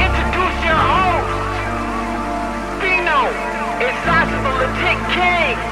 introduce your host, Fino. It's Sasha the King.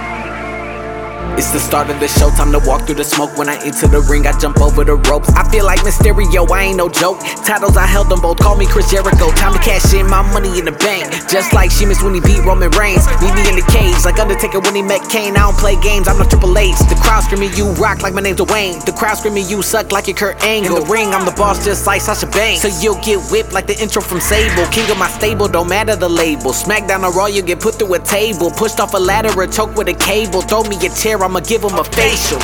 It's the start of the show, time to walk through the smoke. When I enter the ring, I jump over the ropes. I feel like Mysterio, I ain't no joke. Titles, I held them both, call me Chris Jericho. Time to cash in my money in the bank. Just like Sheamus when he beat Roman Reigns. Meet me in the cage, like Undertaker when he met Kane. I don't play games, I'm the Triple H. The crowd screaming, you rock like my name's Dwayne. The crowd screaming, you suck like your Kurt Angle. In the ring, I'm the boss, just like Sasha Banks. So you'll get whipped like the intro from Sable. King of my stable, don't matter the label. Smackdown or Raw, you get put through a table. Pushed off a ladder or choked with a cable. Throw me a chair, I'ma give him a facial.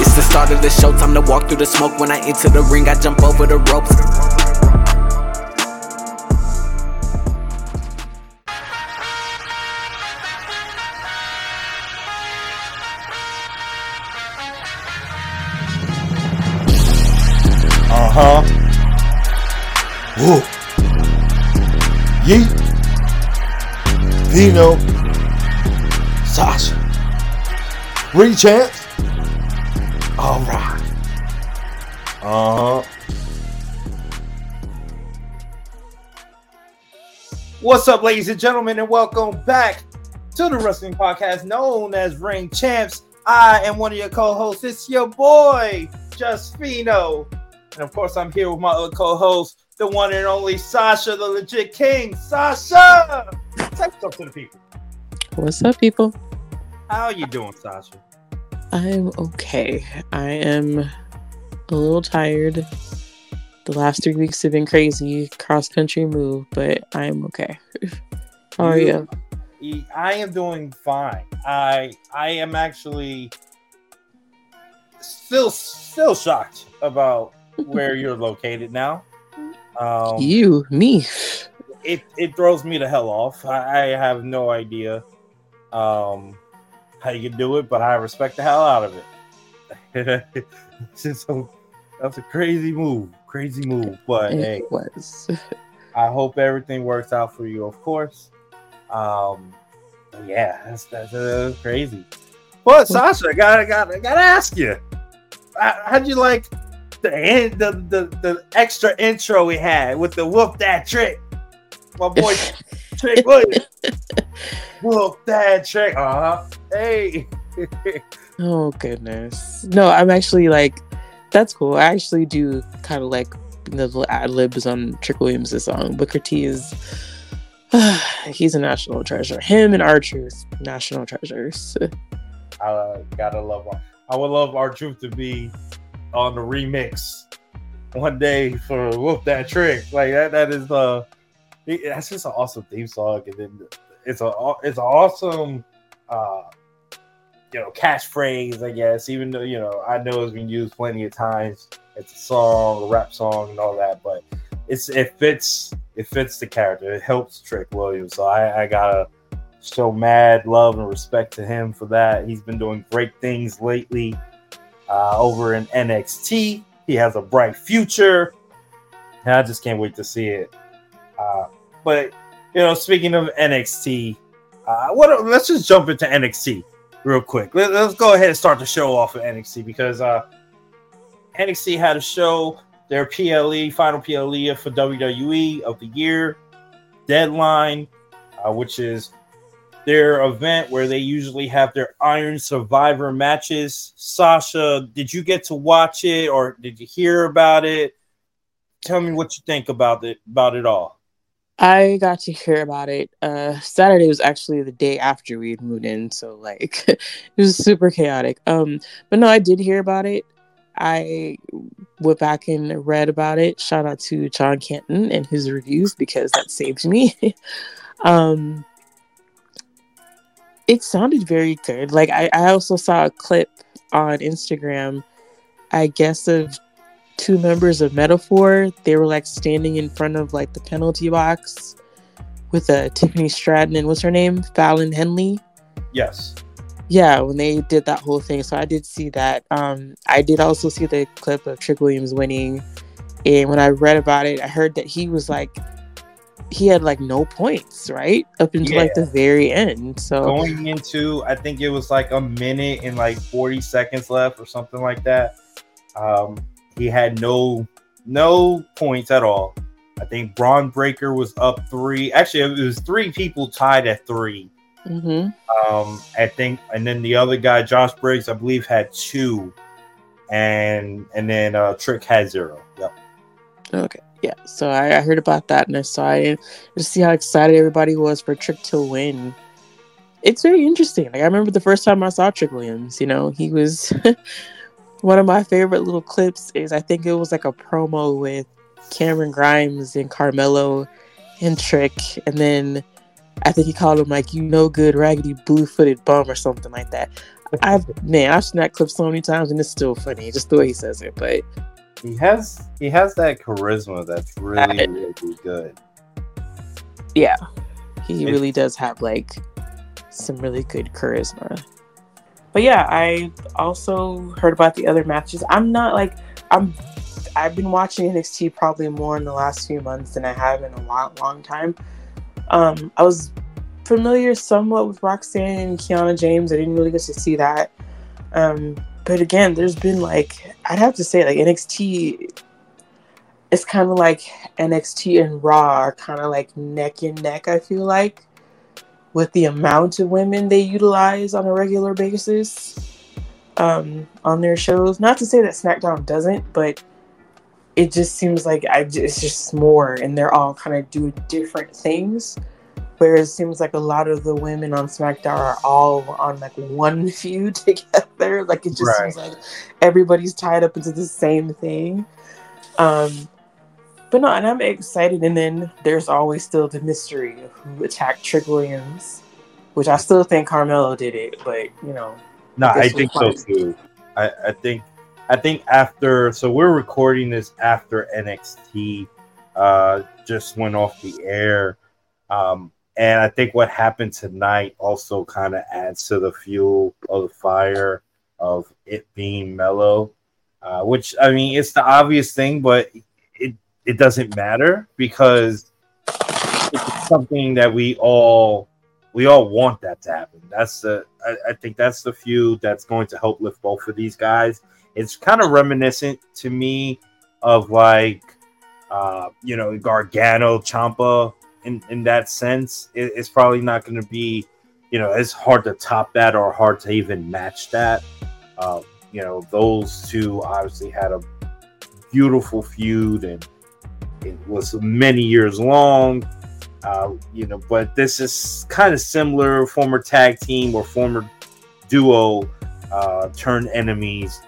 It's the start of the show, time to walk through the smoke. When I enter the ring, I jump over the ropes. Ring champs. All right. Uh huh. What's up, ladies and gentlemen, and welcome back to the wrestling podcast known as Ring Champs. I am one of your co-hosts. It's your boy, Justino. And of course, I'm here with my other co-host, the one and only Sasha, the legit king. Sasha! Say something to the people. What's up, people? How are you doing, Sasha? I'm okay. I am a little tired. The last three weeks have been crazy, cross country move, but I'm okay. How are you? You- I am doing fine. I I am actually still still shocked about where you're located now. Um, you, me. it it throws me the hell off. I, I have no idea um how you can do it, but I respect the hell out of it. So that's a crazy move, crazy move. But It hey, was. I hope everything works out for you, of course. Um, yeah, that's that's uh, crazy. But Sasha, I gotta gotta gotta ask you, how- how'd you like the end the, the the extra intro we had with the whoop that trick? My boy Trick Williams. whoop that trick. Uh huh. Hey. Oh goodness. No, I'm actually like, that's cool. I actually do kind of like the little ad libs on Trick Williams' song. Booker T is, he's a national treasure. Him and R Truth, national treasures. I uh, gotta love. Our, I would love our truth to be on the remix one day for whoop that trick. Like that. That is uh, it- that's just an awesome theme song, and then it's a it's an awesome uh, you know, catchphrase. I guess even though you know I know it's been used plenty of times. It's a song, a rap song, and all that, but it's it fits it fits the character. It helps Trick Williams, so I, I gotta show mad love and respect to him for that. He's been doing great things lately uh, over in NXT. He has a bright future, and I just can't wait to see it. Uh, but you know, speaking of NXT, uh, what? Let's just jump into NXT real quick. Let, us go ahead and start the show off with NXT because uh, NXT had a show, their PLE, final PLE for WWE of the year deadline, uh, which is their event where they usually have their Iron Survivor matches. Sasha, did you get to watch it or did you hear about it? Tell me what you think about it about it all. I got to hear about it. Uh, Saturday was actually the day after we had moved in, so like it was super chaotic. Um, but no, I did hear about it. I went back and read about it. Shout out to John Canton and his reviews because that saved me. um, it sounded very good. Like I, I also saw a clip on Instagram, I guess of two members of Meta-Four. They were like standing in front of like the penalty box with uh, Tiffany Stratton and what's her name? Fallon Henley. Yes. Yeah, when they did that whole thing. So I did see that. Um, I did also see the clip of Trick Williams winning. And when I read about it, I heard that he was like he had like no points, right? Up until like the very end. So Going into, I think it was like a minute and like 40 seconds left or something like that. Um, he had no no points at all. I think Bron Breakker was up three. Actually, it was three people tied at three. hmm Um, I think, and then the other guy, Josh Briggs, I believe, had two, and and then uh, Trick had zero. Yep. Okay. Yeah. So I, I heard about that and I saw it to see how excited everybody was for Trick to win. It's very interesting. Like I remember the first time I saw Trick Williams, you know, he was one of my favorite little clips is I think it was like a promo with Cameron Grimes and Carmelo and Trick and then I think he called him like you no good raggedy blue footed bum or something like that. I've man, I've seen that clip so many times and it's still funny, just the way he says it. But He has he has that charisma that's really really good. yeah he It- really does have like some really good charisma but yeah i also heard about the other matches. I'm not like i'm i've been watching nxt probably more in the last few months than i have in a long long time. Um i was familiar somewhat with roxanne and kiana james. I didn't really get to see that. Um but again there's been like i'd have to say like nxt it's kind of like NXT and Raw are kind of like neck and neck, I feel like, with the amount of women they utilize on a regular basis um, on their shows. Not to say that SmackDown doesn't, but it just seems like I, it's just more, and they're all kind of doing different things. Whereas it seems like a lot of the women on SmackDown are all on like one feud together. Like it just Right. seems like everybody's tied up into the same thing. Um, but no, and I'm excited. And then there's always still the mystery of who attacked Trick Williams, which I still think Carmelo did it. But you know, No, I think we'll so too. I, I think I think after so we're recording this after NXT uh just went off the air. Um and I think what happened tonight also kind of adds to the fuel of the fire of it being Melo. Uh, which I mean it's the obvious thing, but it doesn't matter because it's something that we all we all want that to happen. That's the I, I think that's the feud that's going to help lift both of these guys. It's kind of reminiscent to me of like uh, you know Gargano, Ciampa in in that sense. It, it's probably not going to be you know it's hard to top that or hard to even match that. Uh, you know those two obviously had a beautiful feud and it was many years long uh, you know, but this is kind of similar former tag team or former duo uh, turned enemies.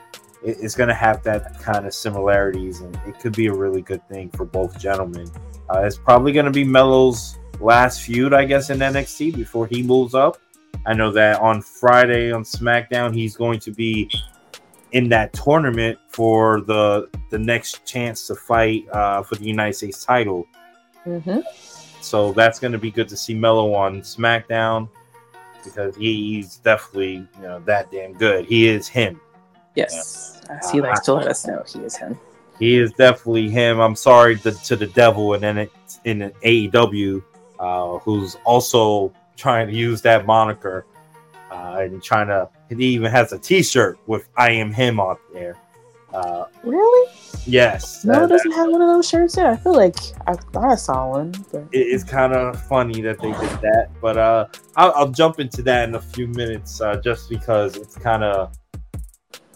It- it's going to have that kind of similarities, and it could be a really good thing for both gentlemen. Uh, it's probably going to be Melo's last feud, I guess, in NXT before he moves up. I know that on Friday on SmackDown, he's going to be in that tournament for the the next chance to fight uh, for the United States title. mm-hmm. So that's going to be good to see Melo on SmackDown because he, he's definitely you know that damn good. He is him. yes, as he likes to let us know, he is him. He is definitely him. I'm sorry to, to the devil and then it, in AEW, uh, who's also trying to use that moniker uh, and trying to. He even has a T-shirt with "I am him" on there. Uh, Really? yes, No, it doesn't have one of those shirts yet. I feel like I thought I saw one. But it- it's kind of funny that they did that but uh I'll, I'll jump into that in a few minutes uh just because it's kind of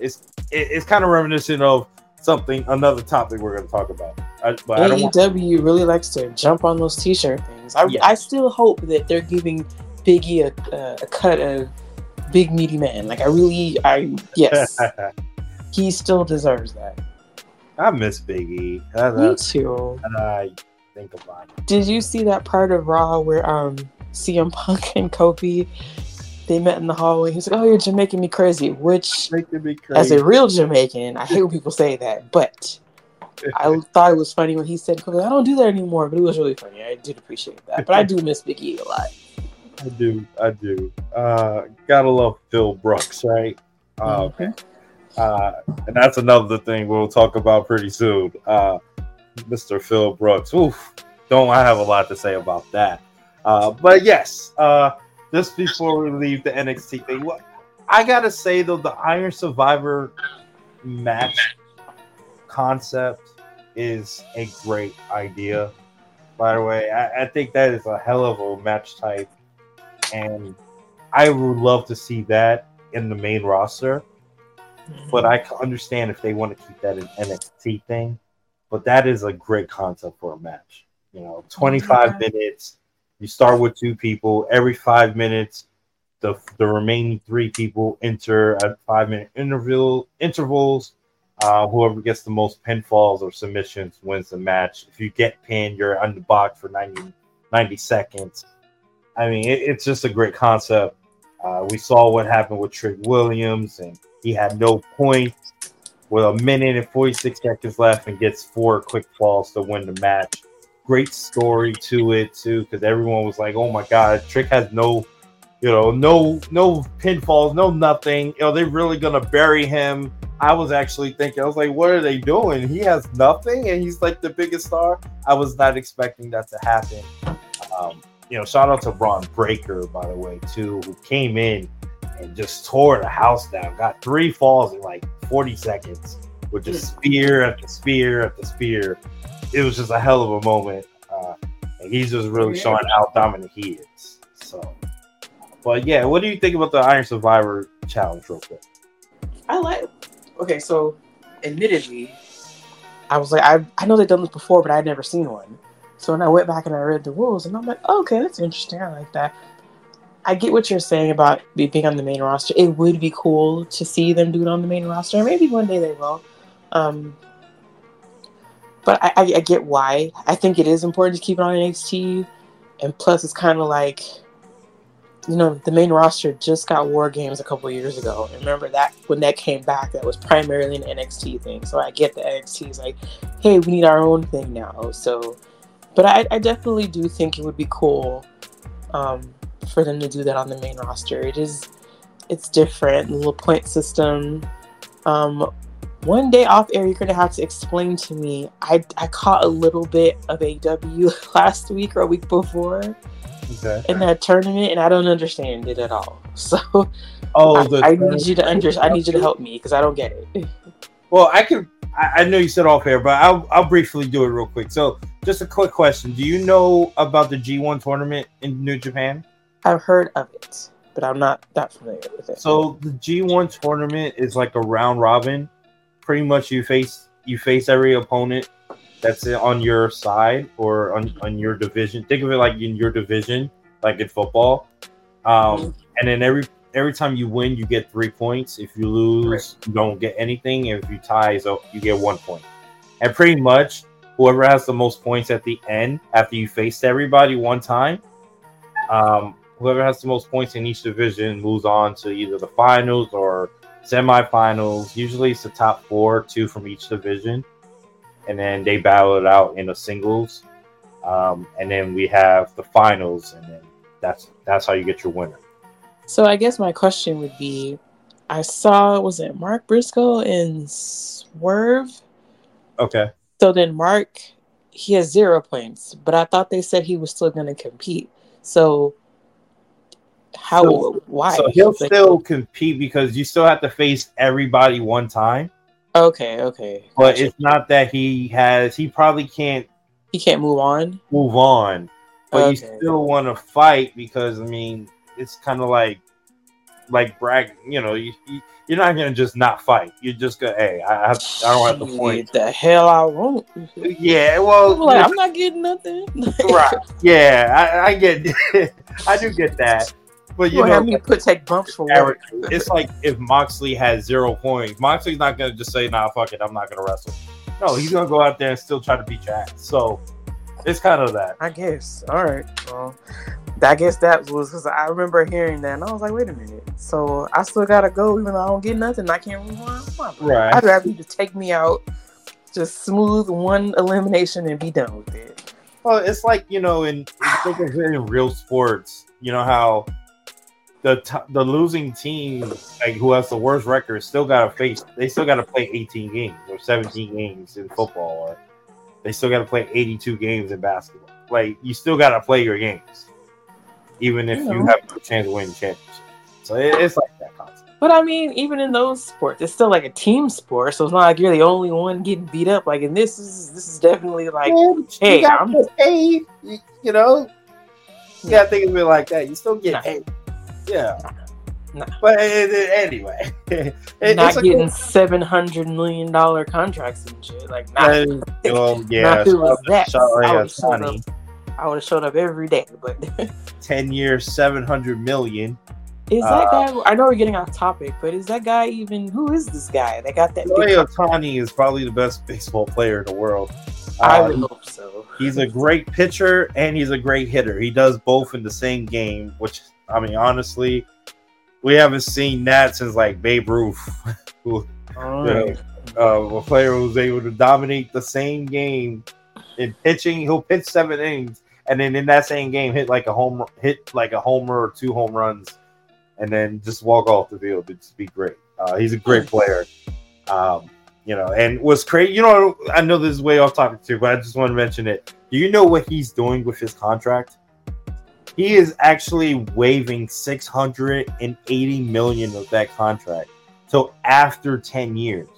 it's it, it's kind of reminiscent of something another topic we're going to talk about I, but I don't want, AEW really likes to jump on those T-shirt things. I, Yeah. I still hope that they're giving Biggie a, a, a cut of big meaty man. Like I really, I yes, he still deserves that. I miss Biggie as Me I, too. as I think about it Did you see that part of Raw where um CM Punk and Kofi they met in the hallway? He's like, "Oh, you're Jamaican me crazy," which, me as a real Jamaican, I hate when people say that, but. I thought it was funny when he said, "I don't do that anymore," but it was really funny. I did appreciate that, but I do miss Biggie a lot. I do I do uh gotta love Phil Brooks right uh, Mhm. Uh, and that's another thing we'll talk about pretty soon. Uh, Mr. Phil Brooks. Oof. don't I have a lot to say about that. Uh, but yes, uh, just before we leave the NXT thing, what I gotta say though, the Iron Survivor match concept is a great idea. By the way, I, I think that is a hell of a match type, and I would love to see that in the main roster. But I understand if they want to keep that an NXT thing. But that is a great concept for a match. You know, 25 Mhm. minutes. You start with two people. Every five minutes, the the remaining three people enter at five minute interval intervals. Uh, whoever gets the most pinfalls or submissions wins the match. If you get pinned, you're on the box for 90, 90 seconds. I mean, it, it's just a great concept. Uh, we saw what happened with Trick Williams, and he had no points with a minute and 46 seconds left and gets four quick falls to win the match. Great story to it, too, because everyone was like, oh my God, Trick has no, you know, no, no pinfalls, no nothing. You know, they're really going to bury him. I was actually thinking, I was like, what are they doing? He has nothing and he's like the biggest star. I was not expecting that to happen. Um, you know, shout out to Bron Breakker, by the way, too, who came in and just tore the house down. Got three falls in like 40 seconds with just spear after spear after spear. It was just a hell of a moment. Uh, and he's just really Yeah. showing how dominant he is. So, but yeah, what do you think about the Iron Survivor challenge, real quick? I like. Okay, so admittedly, I was like, I I know they've done this before, but I'd never seen one. So when I went back and I read the rules, and I'm like, okay, that's interesting. I like that. I get what you're saying about being on the main roster. It would be cool to see them do it on the main roster. Maybe one day they will. Um, but I, I, I get why. I think it is important to keep it on NXT, and plus, it's kind of like you know, the main roster just got War Games a couple years ago. Remember that when that came back, that was primarily an NXT thing. So I get the NXT is like, hey, we need our own thing now. So, but I, I definitely do think it would be cool um, for them to do that on the main roster. It is, it's different, the little point system. Um, one day off air, you're gonna have to explain to me. I I caught a little bit of AW last week or a week before Okay. in that tournament, and I don't understand it at all. So Oh, I, I need you to under, I need you to help me because I don't get it. Well, I can. I, I know you said off air, but I'll I'll briefly do it real quick. So, just a quick question: Do you know about the G1 tournament in New Japan? I've heard of it, but I'm not that familiar with it. So the G1 tournament is like a round robin. Pretty much, you face you face every opponent that's on your side or on, on your division. Think of it like in your division, like in football. Um, and then every every time you win, you get three points. If you lose, you don't get anything. If you tie, so you get one point. And pretty much, whoever has the most points at the end, after you faced everybody one time, um, whoever has the most points in each division moves on to either the finals or semifinals. Usually, it's the top four, two from each division, and then they battle it out in a singles. Um, and then we have the finals, and then that's that's how you get your winner. So I guess my question would be, I saw was it Mark Briscoe and Swerve. Okay. So then Mark, he has zero points, but I thought they said he was still going to compete. So how? So- why? So he'll Like, still compete because you still have to face everybody one time. okay, okay. But Gotcha. it's not that he has. He probably can't he can't move on. move on, but you still want to fight because I mean it's kind of like like brag. You know, you, you you're not gonna just not fight. You're just gonna hey, I have, I don't have the point. The hell I won't. Yeah, well, I'm like, I'm not getting nothing. right. Yeah, I, I get, I do get that, but you gonna know, have me put take bumps for Eric, it's like if Moxley has zero points, Moxley's not gonna just say, "Nah, fuck it, I'm not gonna wrestle." No, he's gonna go out there and still try to beat your ass. So it's kind of that. I guess. All right. Well, I guess that was because I remember hearing that, and I was like, wait a minute. So I still gotta go, even though I don't get nothing. I can't move on. Come on. Right. I'd rather you just take me out, just smooth one elimination and be done with it. Well, it's like you know, in think of in real sports. You know how the t- the losing team, like who has the worst record, still got to face. They still got to play 18 games or 17 games in football, or they still got to play 82 games in basketball. Like you still got to play your games, even if You you have no chance of winning championship. So it, it's like that concept. But I mean, even in those sports, it's still like a team sport, so it's not like you're the only one getting beat up. Like, and this is this is definitely like, hey, you I'm- to paid. You, you know, you got to think of it like that. You still get Nah. paid. Yeah. Nah. But it, it- anyway, it, not it's getting cool- seven hundred million dollar contracts and shit. Like, nah, Uh, well, yeah. if it was that, shout- I yeah, would've showed Tony, I would have showed up every day. But 10 years, 700 million. Is that Uh, guy? I know we're getting off topic, but is that guy even? Who is this guy? They got that. Shohei Ohtani is probably the best baseball player in the world. I Uh, would hope so. He's a great pitcher and he's a great hitter. He does both in the same game, which I mean, honestly, we haven't seen that since like Babe Ruth, who uh, a player who's able to dominate the same game in pitching. He'll pitch seven innings, and then in that same game, hit like a home, hit like a homer or two home runs, and then just walk off the field. It'd just be great. Uh, he's a great player. Um, you know, and was crazy, you know, I know this is way off topic too, but I just want to mention it. Do you know what he's doing with his contract? He is actually waiving 680 million of that contract till after 10 years.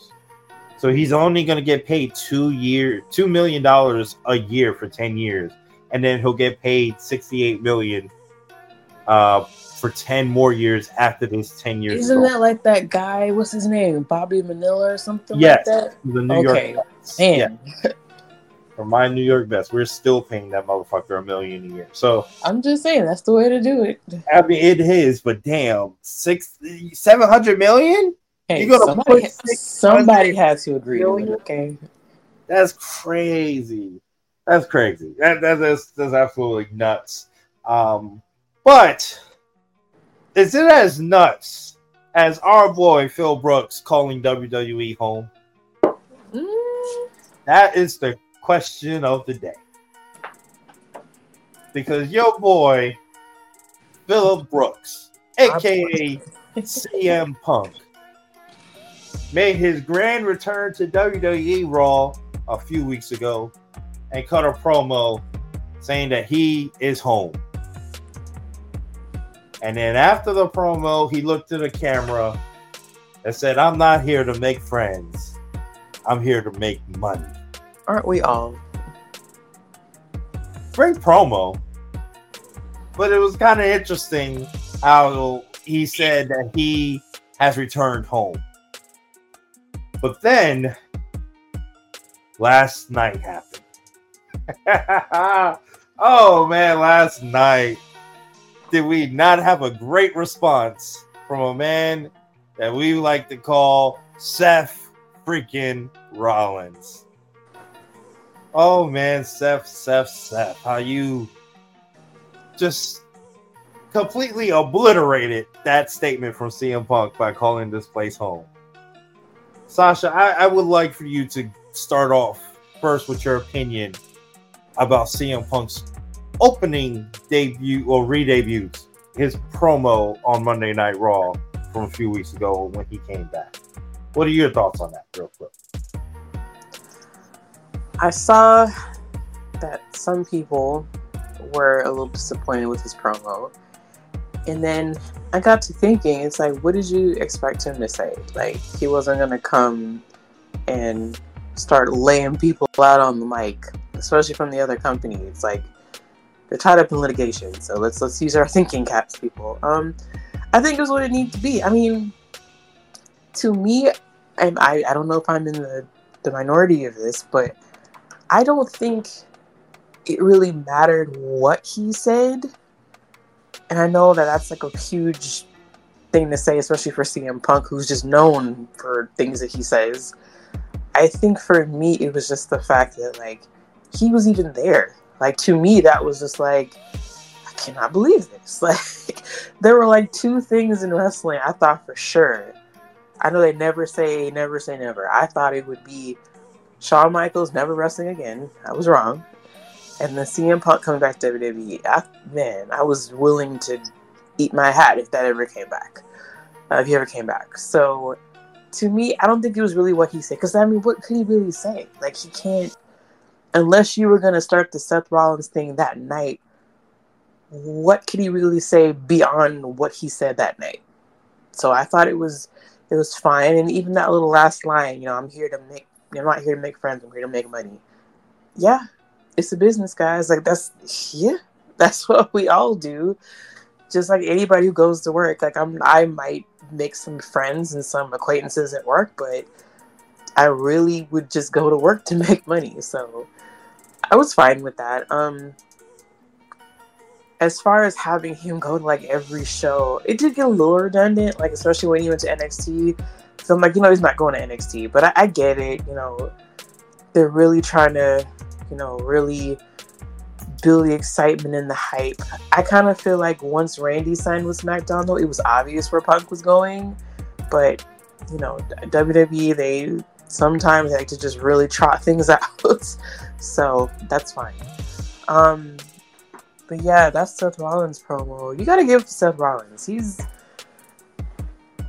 So he's only going to get paid two year, two million dollars a year for 10 years, and then he'll get paid 68 million uh, for 10 more years after this 10 years. is Isn't over. that like that guy? What's his name? Bobby Bonilla or something Yes. like that? the New Okay. York Mets. Yeah, Man, for my New York Mets, we're still paying that motherfucker a million a year. So I'm just saying that's the way to do it. I mean, it is, but damn, six, seven hundred million? Hey, You gonna somebody, put somebody has to agree to it, okay? That's crazy. That's crazy. That, that that's that's absolutely nuts. Um, but is it as nuts as our boy Phil Brooks calling WWE home? Mm, That is the question of the day. Because your boy Philip Brooks, aka CM Punk, made his grand return to WWE Raw a few weeks ago and cut a promo saying that he is home. And then after the promo, he looked at the camera and said, I'm not here to make friends. I'm here to make money. aren't we all? Great promo. But it was kind of interesting how he said that he has returned home. But then last night happened. oh man, last night did we not have a great response from a man that we like to call Seth freaking Rollins? Oh man, Seth, Seth, Seth, how you just completely obliterated that statement from CM Punk by calling this place home. Sasha, I, I would like for you to start off first with your opinion about CM Punk's opening debut or re-debuts, his promo on Monday Night Raw from a few weeks ago when he came back. What are your thoughts on that, real quick? I saw that some people were a little disappointed with his promo. And then I got to thinking, it's like, what did you expect him to say? Like, he wasn't going to come and start laying people out on the mic, especially from the other company. It's like they're tied up in litigation. So let's let's use our thinking caps, people. Um, I think it's what it needs to be. I mean, to me, and I, I don't know if I'm in the, the minority of this, but I don't think it really mattered what he said. And I know that that's like a huge thing to say, especially for CM Punk, who's just known for things that he says. I think for me, it was just the fact that, like, he was even there. Like, to me, that was just like, I cannot believe this. Like, there were like two things in wrestling I thought for sure. I know they never say, never say never. I thought it would be Shawn Michaels never wrestling again. I was wrong. And then CM Punk coming back to WWE. I, man, I was willing to eat my hat if that ever came back. Uh, if he ever came back. So to me, I don't think it was really what he said. Because I mean, what could he really say? Like he can't. unless you were going to start the Seth Rollins thing that night, what could he really say beyond what he said that night? So I thought it was it was fine, and even that little last line, you know, I'm here to make, I'm not here to make friends, I'm here to make money. Yeah, it's a business, guys. Like that's yeah, that's what we all do. Just like anybody who goes to work, like I'm, I might make some friends and some acquaintances at work, but I really would just go to work to make money. So I was fine with that. Um, as far as having him go to like every show, it did get a little redundant, like especially when he went to NXT. So I'm like, you know, he's not going to NXT, but I, I get it. You know, they're really trying to, you know, really build the excitement and the hype. I kind of feel like once Randy signed with SmackDown, it was obvious where Punk was going. But you know, WWE they sometimes like to just really trot things out, so that's fine. Um, but yeah, that's Seth Rollins promo. You gotta give Seth Rollins. He's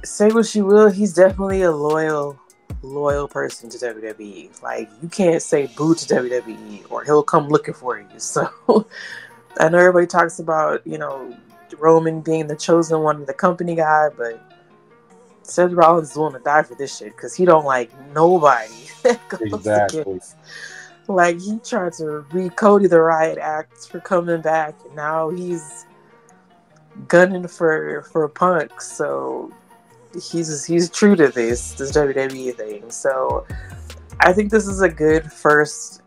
say what you will, he's definitely a loyal, loyal person to WWE. Like you can't say boo to WWE or he'll come looking for you. So I know everybody talks about, you know, Roman being the chosen one, of the company guy, but Seth Rollins is willing to die for this shit because he don't like nobody exactly. like he tried to recode the riot act for coming back, and now he's gunning for for Punk. So he's he's true to this this WWE thing. So I think this is a good first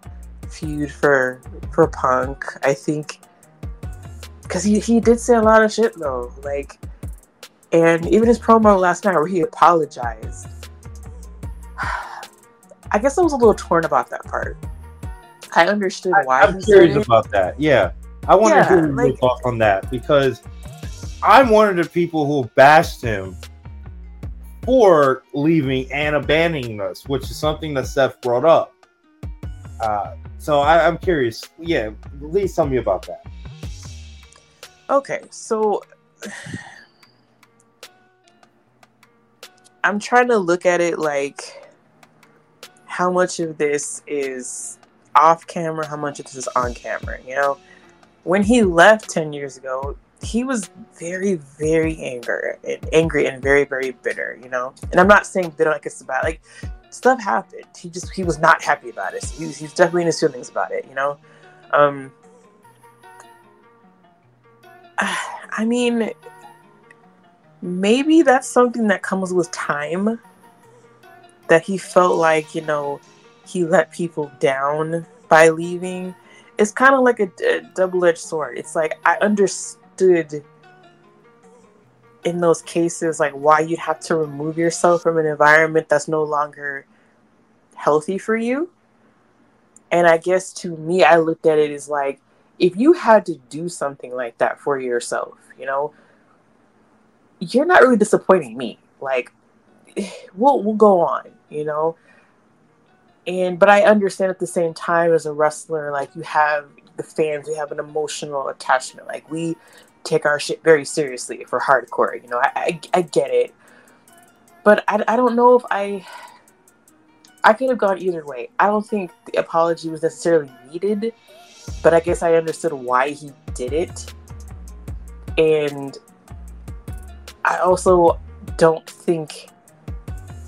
feud for for Punk. I think because he he did say a lot of shit though, like, and even his promo last night where he apologized. I guess I was a little torn about that part I understood why. I, am curious about that. Yeah, I want to hear your thoughts on that because I'm one of the people who bashed him for leaving and abandoning us, which is something that Seth brought up. Uh, so I, I'm curious. Yeah, please tell me about that. Okay, so I'm trying to look at it like how much of this is off camera, how much of this is on camera. You know, when he left ten years ago, he was very, very angry and angry and very, very bitter. You know, and I'm not saying bitter like it's about like stuff happened. He just he was not happy about it. He's he's definitely in his feelings about it. You know, um, I mean, maybe that's something that comes with time. That he felt like you know he let people down by leaving it's kind of like a, a double-edged sword it's like i understood in those cases like why you'd have to remove yourself from an environment that's no longer healthy for you. And i guess to me i looked at it as like if you had to do something like that for yourself you know you're not really disappointing me. Like we'll we'll go on you know? And but I understand at the same time as a wrestler, like you have the fans, we have an emotional attachment. Like we take our shit very seriously for hardcore. You know, I I, I get it, but I, I don't know if I I could have gone either way. I don't think the apology was necessarily needed, but I guess I understood why he did it, and I also don't think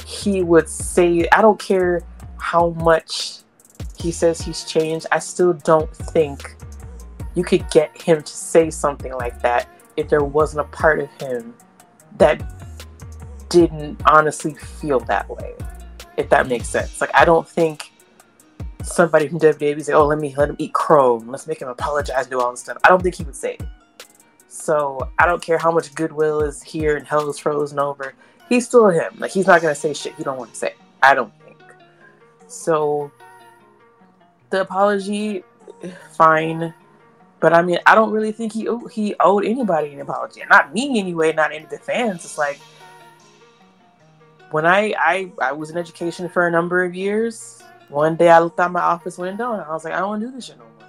he would say. I don't care how much he says he's changed, I still don't think you could get him to say something like that if there wasn't a part of him that didn't honestly feel that way. If that makes sense. Like I don't think somebody from WWE say, "Oh, let me let him eat crow. Let's make him apologize, do all this stuff." I don't think he would say it. So I don't care how much goodwill is here and hell is frozen over. He's still him. Like he's not gonna say shit he don't want to say. I don't think. so the apology, fine. But I mean, I don't really think he he owed anybody an apology. Not me anyway. Not any of the fans. It's like when I I I was in education for a number of years. One day I looked out my office window and I was like, I don't want to do this shit no more.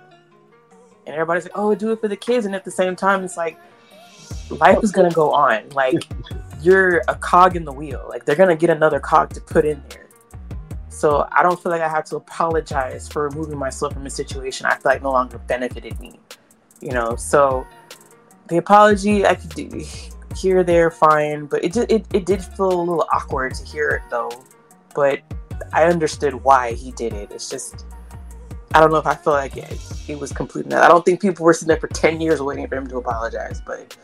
And everybody's like, Oh, do it for the kids. And at the same time, it's like life is gonna go on. Like you're a cog in the wheel. Like they're gonna get another cog to put in there. So I don't feel like I have to apologize for removing myself from a situation I feel like no longer benefited me. You know, so the apology I could do here, there, fine, but it did it, it did feel a little awkward to hear it though. But I understood why he did it. It's just I don't know if I feel like it, it was complete enough. I don't think people were sitting there for ten years waiting for him to apologize, but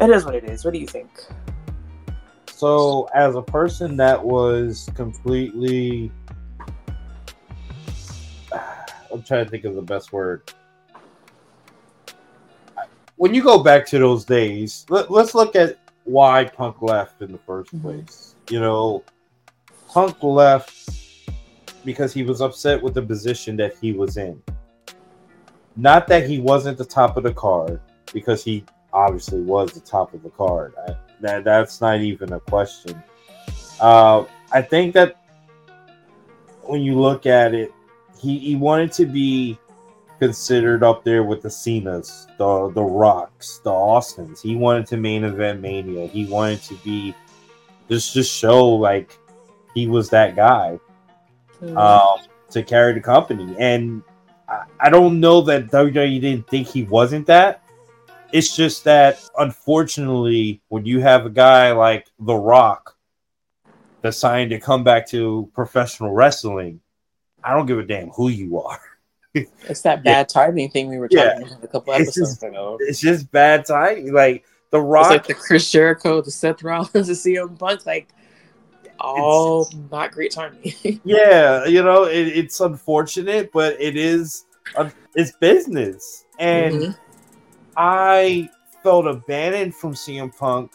it is what it is. What do you think? So, as a person that was completely, I'm trying to think of the best word. When you go back to those days, let, us look at why Punk left in the 1st Mhm. place. You know, Punk left because he was upset with the position that he was in. Not that he wasn't the top of the card, because he obviously was the top of the card. I, that that's not even a question. Uh, I think that when you look at it, he, he wanted to be considered up there with the Cenas, the the Rocks, the Austins. He wanted to main event Mania. He wanted to be just just show like he was that guy um, to carry the company. And I, I don't know that WWE didn't think he wasn't that. It's just that unfortunately, when you have a guy like The Rock deciding to come back to professional wrestling, I don't give a damn who you are. It's that Yeah. bad timing thing we were Yeah. talking about a couple It's episodes just- ago. It's just bad timing. Like The It's Rock, like the Chris Jericho, the Seth Rollins, the CM Punk, like all not great timing. yeah, you know, it, it's unfortunate, but it is uh, it's business, and Mhm. I felt abandoned from CM Punk.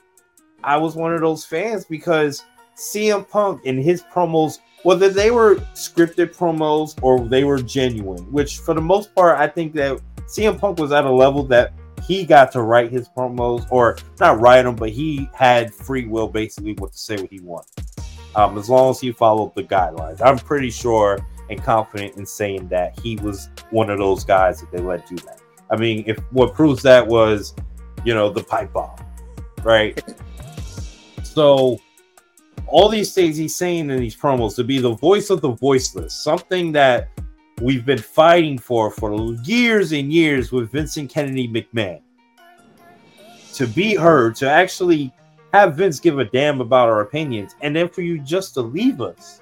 I was one of those fans because CM Punk in his promos, whether they were scripted promos or they were genuine, which for the most part, I think that CM Punk was at a level that he got to write his promos, or not write them, but he had free will basically what to say what he wanted. Um, as long as he followed the guidelines. I'm pretty sure and confident in saying that he was one of those guys that they let do that. I mean, if what proves that was, you know, the pipe bomb, right? So, all these things he's saying in these promos to be the voice of the voiceless, something that we've been fighting for for years and years with Vincent Kennedy McMahon. To be heard, to actually have Vince give a damn about our opinions, and then for you just to leave us.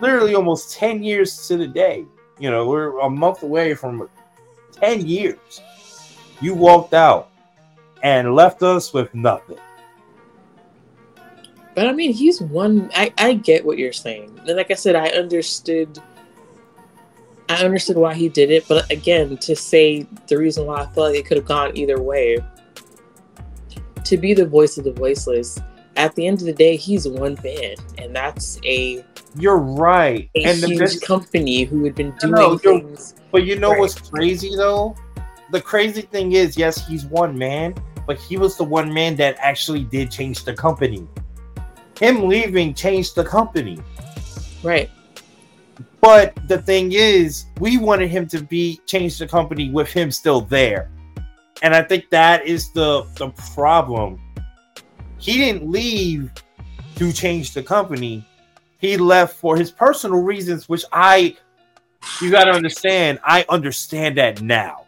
Literally almost 10 years to the day. You know, we're a month away from 10 years. You walked out and left us with nothing. But I mean, he's one. I, I get what you're saying. And like I said, I understood. I understood why he did it. But again, to say the reason why I felt like it could have gone either way, to be the voice of the voiceless, at the end of the day, he's one fan. And that's a, You're right. a and the huge best- company who had been doing No, things. But you know Right. what's crazy though? The crazy thing is, yes, he's one man, but he was the one man that actually did change the company. Him leaving changed the company. Right. But the thing is, we wanted him to be change the company with him still there. And I think that is the the problem. He didn't leave to change the company. He left for his personal reasons, which I you got to understand. I understand that now.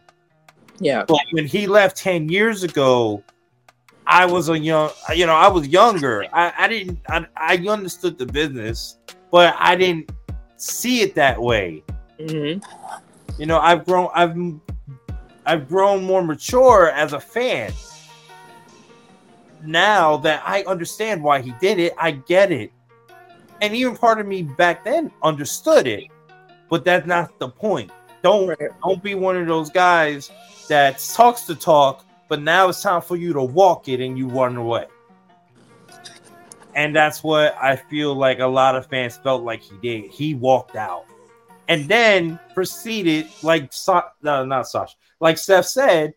Yeah. But when he left 10 years ago, I was a young, you know, I was younger. I, I didn't, I, I understood the business, but I didn't see it that way. hmm You know, I've grown, I've, I've grown more mature as a fan. Now that I understand why he did it, I get it. And even part of me back then understood it, but that's not the point. Don't Right. don't be one of those guys that talks the talk, but now it's time for you to walk it and you run away. And that's what I feel like a lot of fans felt like he did. He walked out and then proceeded, like no, not Sasha, like Steph said,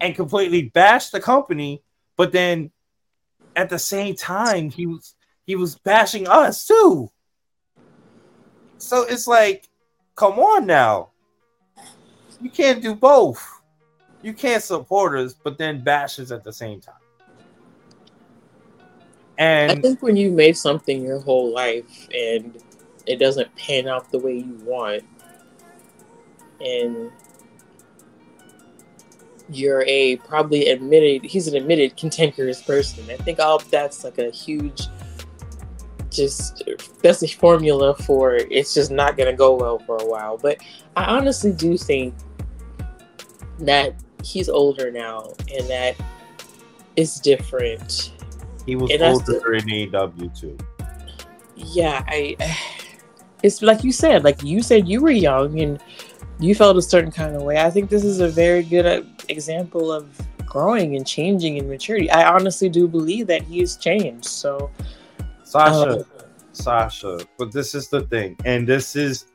and completely bashed the company. But then at the same time, he was he was bashing us too. So it's like, come on now. You can't do both. You can't support us, but then bash us at the same time. And I think when you made something your whole life and it doesn't pan out the way you want, and you're a probably admitted he's an admitted cantankerous person. I think all that's like a huge just that's a formula for it's just not gonna go well for a while. But I honestly do think that he's older now and that it's different. He was And older in AEW too. Yeah, I it's like you said, like you said you were young and you felt a certain kind of way. I think this is a very good uh, example of growing and changing and maturity. I honestly do believe that he's changed. So Sasha, Uh, Sasha. But this is the thing, and this is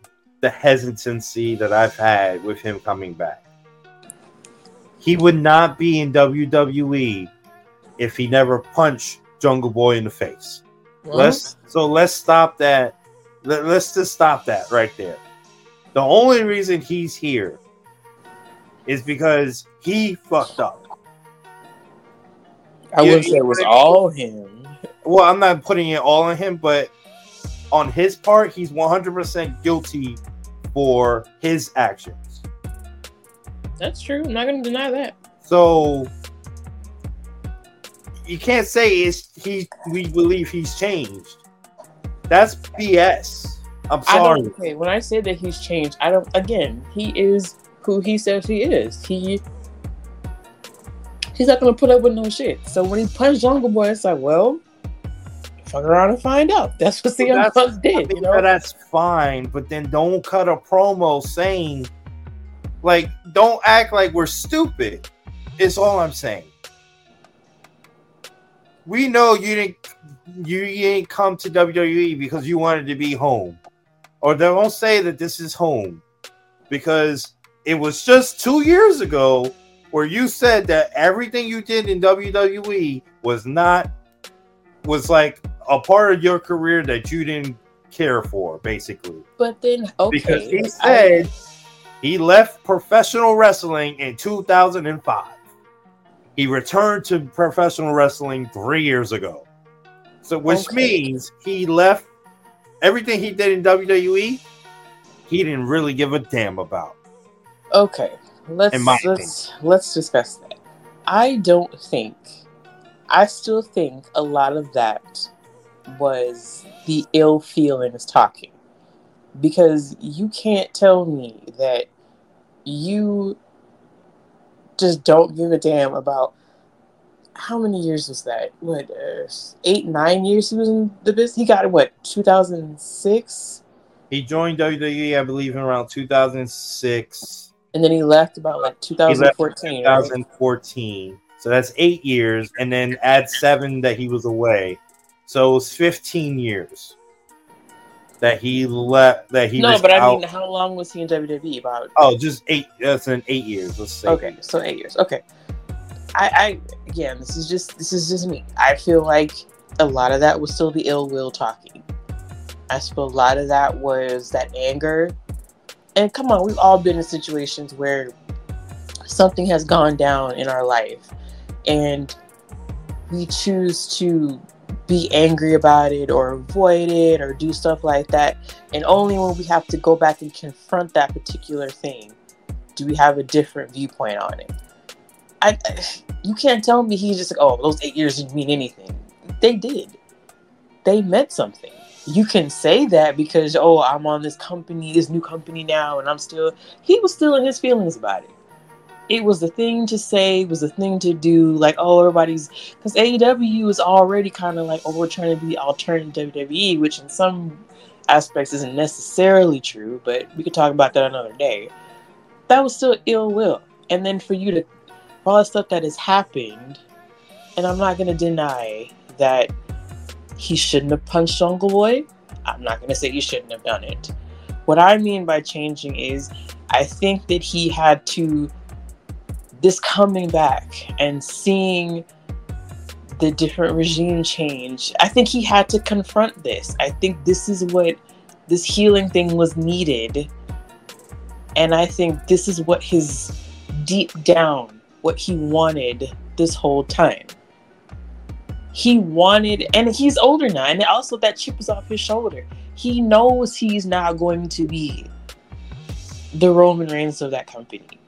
the hesitancy that I've had with him coming back. He would not be in WWE if he never punched Jungle Boy in the face. well, Let's so let's stop that. Let, us just stop that right there. The only reason he's here is because he fucked up. I you- wouldn't say it was what all him. Well, I'm not putting it all on him, but on his part, he's 100% guilty for his actions. That's true. I'm not gonna deny that. So you can't say it's he. We believe he's changed. That's BS. I'm sorry. okay, when I say that he's changed, I don't again, he is who he says he is. He he's not gonna put up with no shit. So when he punched Jungle Boy, it's like, well, fuck around and find out. That's what CM That's- Punk did, you know. that that's fine, but then don't cut a promo saying, like, don't act like we're stupid. Is all I'm saying. We know you didn't, you, you didn't come to WWE because you wanted to be home, or they won't say that this is home, because it was just two years ago where you said that everything you did in WWE was not was like a part of your career that you didn't care for, basically. But then okay, Because he said he left professional wrestling in 2005. He returned to professional wrestling three years ago. So, which Okay. means he left everything he did in WWE, he didn't really give a damn about. Okay, let's let's let's discuss that. I don't think. I still think a lot of that was the ill feelings talking, because you can't tell me that you just don't give a damn about how many years was that? What uh, eight nine years he was in the business? He got it what two thousand six, He joined WWE, I believe, in around 2006. and then he left about like two thousand fourteen. 2014. So that's eight years, and then add seven that he was away. So it was 15 years that he left. That he No, but I out. mean, how long was he in WWE? About oh, just eight. That's in eight years. Let's say. okay, so eight years. Okay, I, I again, this is just this is just me. I feel like a lot of that was still the ill will talking. I feel a lot of that was that anger. And come on, we've all been in situations where something has gone down in our life, and we choose to be angry about it or avoid it or do stuff like that. And only when we have to go back and confront that particular thing do we have a different viewpoint on it. I, you can't tell me he's just like, oh, those eight years didn't mean anything. They did. They meant something. You can say that because, oh, I'm on this company, this new company now, and I'm still. He was still in his feelings about it. It was the thing to say, was the thing to do. Like, oh, everybody's. Because AEW is already kind of like, oh, we're trying to be alternative WWE, which in some aspects isn't necessarily true, but we could talk about that another day. That was still ill will. And then for you to all the stuff that has happened, and I'm not gonna deny that he shouldn't have punched Jungle Boy. I'm not gonna say he shouldn't have done it. What I mean by changing is I think that he had to this coming back and seeing the different regime change. I think he had to confront this. I think this is what this healing thing was needed. And I think this is what his deep down what he wanted this whole time. He wanted, and he's older now, and also that chip was off his shoulder. he knows he's not going to be the Roman Reigns of that company.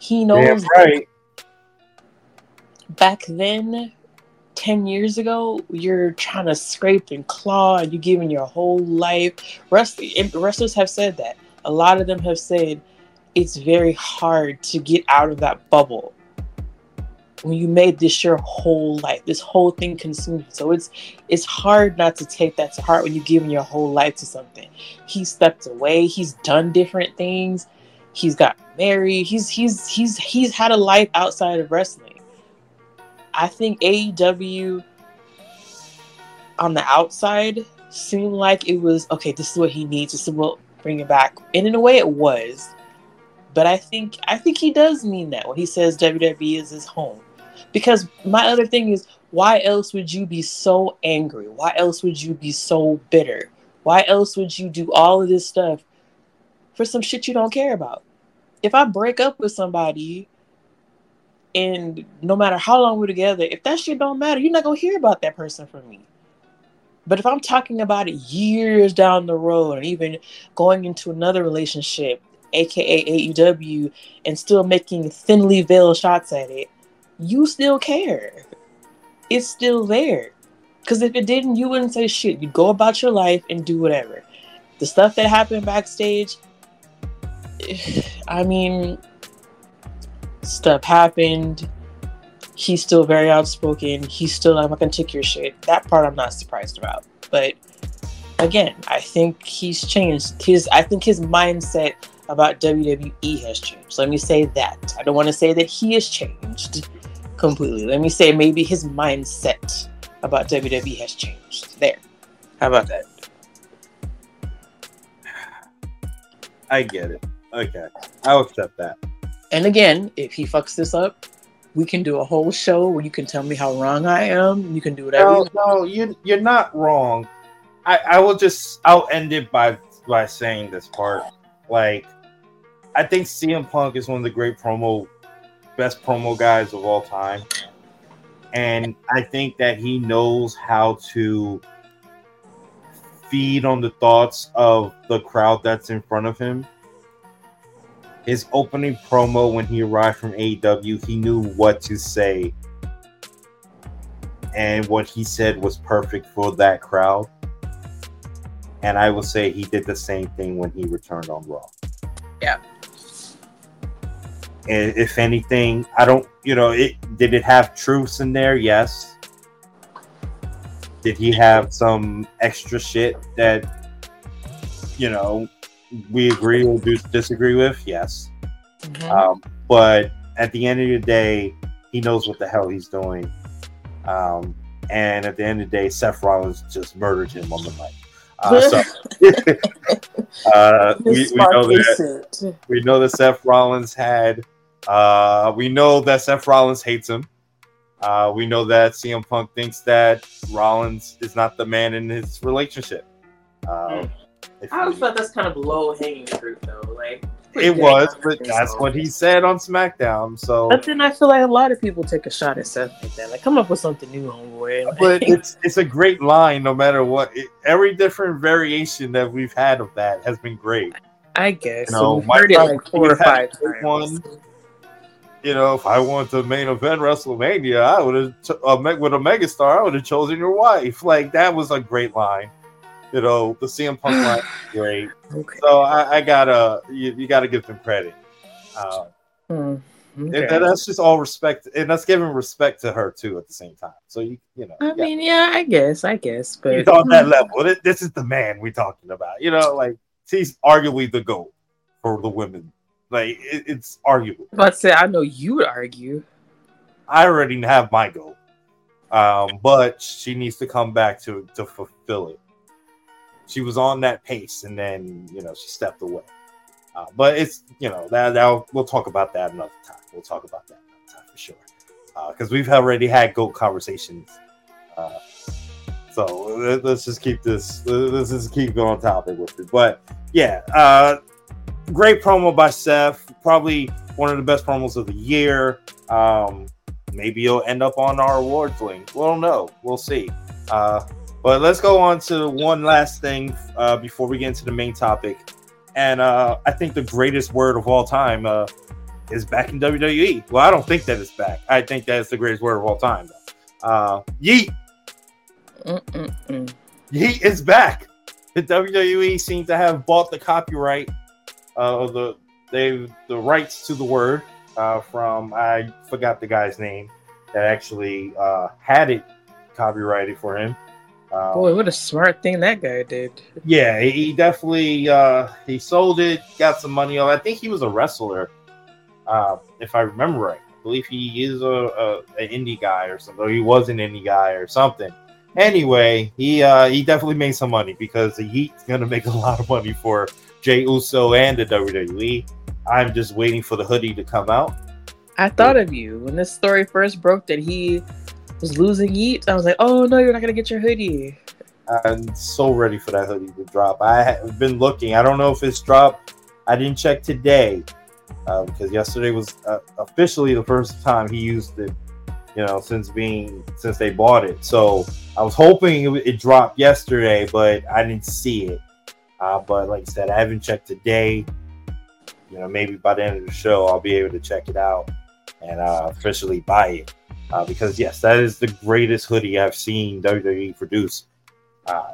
He knows Damn right. back then, 10 years ago, you're trying to scrape and claw and you're giving your whole life. Rest- wrestlers have said that. A lot of them have said it's very hard to get out of that bubble when you made this your whole life this whole thing consumed so it's it's hard not to take that to heart when you're giving your whole life to something he stepped away he's done different things he's got married. He's he's he's he's had a life outside of wrestling. I think aew on the outside seemed like it was okay this is what he needs. This is what bring it back. And in a way it was. But i think i think he does mean that when he says wwe is his home. Because my other thing is, why else would you be so angry? Why else would you be so bitter? Why else would you do all of this stuff for some shit you don't care about? If I break up with somebody and no matter how long we're together, if that shit don't matter, you're not gonna hear about that person from me. But if I'm talking about it years down the road and even going into another relationship, aka AEW, and still making thinly veiled shots at it, you still care. It's still there. Because if it didn't, you wouldn't say shit. You'd go about your life and do whatever. The stuff that happened backstage, I mean, stuff happened. He's still very outspoken. He's still, I'm not going to take your shit. That part I'm not surprised about. But again, I think he's changed. His, I think his mindset about WWE has changed. Let me say that. I don't want to say that he has changed completely. Let me say maybe his mindset about WWE has changed. There. How about that? I get it. Okay. I'll accept that. And again, if he fucks this up, we can do a whole show where you can tell me how wrong I am. You can do whatever. No, no, you you're not wrong. I, I will just I'll end it by by saying this part. Like I think CM Punk is one of the great promo best promo guys of all time. And I think that he knows how to feed on the thoughts of the crowd that's in front of him. His opening promo when he arrived from AEW, he knew what to say. And what he said was perfect for that crowd. And I will say he did the same thing when he returned on Raw. Yeah. And if anything, I don't, you know, it did it have truths in there? Yes. Did he have some extra shit that, you know, we agree or do disagree with? Yes. Mhm. Um, but at the end of the day, he knows what the hell he's doing. Um, and at the end of the day, Seth Rollins just murdered him on the mic. Uh, so, uh, we, we know that we know that Seth Rollins had. Uh, we know that Seth Rollins hates him. Uh, we know that CM Punk thinks that Rollins is not the man in his relationship. Uh, if I always he- thought that's kind of low hanging fruit, though. Like it was, but that's what he said on SmackDown. So, But then I feel like a lot of people take a shot at Seth like that. Like, come up with something new, homeboy. Like, but it's it's a great line, no matter what. It, every different variation that we've had of that has been great. I guess You know, we've heard it like four or five times. one. You know, if I wanted to main event WrestleMania, I would have uh, met with a megastar. I would have chosen your wife. Like that was a great line. You know, the CM Punk line, great. Okay. So I, I gotta, you, you gotta give them credit. Hmm. and Okay. that- that's just all respect, and that's giving respect to her too at the same time. So you, you know, I mean, yeah, I guess, I guess, but he's on that level. Th- This is the man we're talking about. You know, like he's arguably the goat for the women. Like it, it's arguable. But say, I know you would argue. I already have my goal, um, but she needs to come back to to fulfill it. She was on that pace, and then you know she stepped away. Uh, but it's you know that, that we'll talk about that another time. We'll talk about that another time for sure, because we've already had goat conversations. Uh, so let- let's just keep this. Let's just keep going topic with it. But yeah, uh, great promo by Seth. Probably one of the best promos of the year. Um, maybe he'll end up on our awards link. We don't know. We'll see. Uh, But let's go on to one last thing uh, before we get into the main topic. And uh, I think the greatest word of all time uh, is back in WWE. Well, I don't think that it's back. I think that it's the greatest word of all time. Though. Uh, yeet. Mm-mm-mm. Yeet is back. The WWE seems to have bought the copyright uh, of the they the rights to the word uh, from I forgot the guy's name that actually uh, had it copyrighted for him. Um, Boy, what a smart thing that guy did. yeah, he- he definitely uh, he sold it, got some money on. I think he was a wrestler, uh, if I remember right. I believe he is a, a an indie guy or something. Or he was an indie guy or something. Anyway, he uh, he definitely made some money because the Yeet's gonna make a lot of money for Jey Uso and the WWE. I'm just waiting for the hoodie to come out. I thought of you when this story first broke that he was losing Yeet. I was like, oh no, you're not gonna get your hoodie. I'm so ready for that hoodie to drop. I have been looking. I don't know if it's dropped. I didn't check today because yesterday was uh, officially the first time he used it. You know, since being since they bought it. So I was hoping it, it dropped yesterday, but I didn't see it. Uh, but like I said, I haven't checked today. You know, maybe by the end of the show, I'll be able to check it out and uh, officially buy it. Uh, because yes, that is the greatest hoodie I've seen WWE produce. Uh,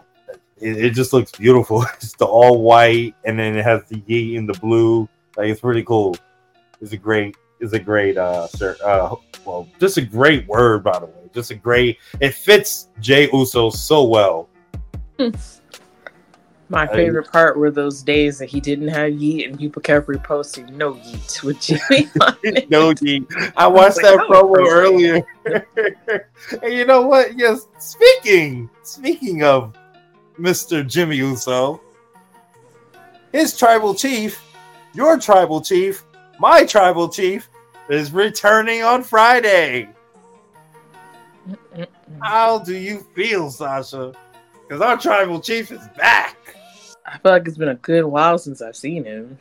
it, it just looks beautiful. It's the all white, and then it has the Yeet in the blue. Like it's pretty cool. It's a great, it's a great, uh, sir, uh, well, just a great word, by the way. Just a great. It fits Jey Uso so well. My favorite part were those days that he didn't have Yeet and people kept reposting no Yeet with Jimmy no it. I G. I watched Like, that that promo earlier. and you know what? Yes, speaking speaking of Mr. Jimmy Uso, his tribal chief, your tribal chief, my tribal chief, is returning on Friday. How do you feel, Sasha? Because our tribal chief is back. I feel like it's been a good while since I've seen him.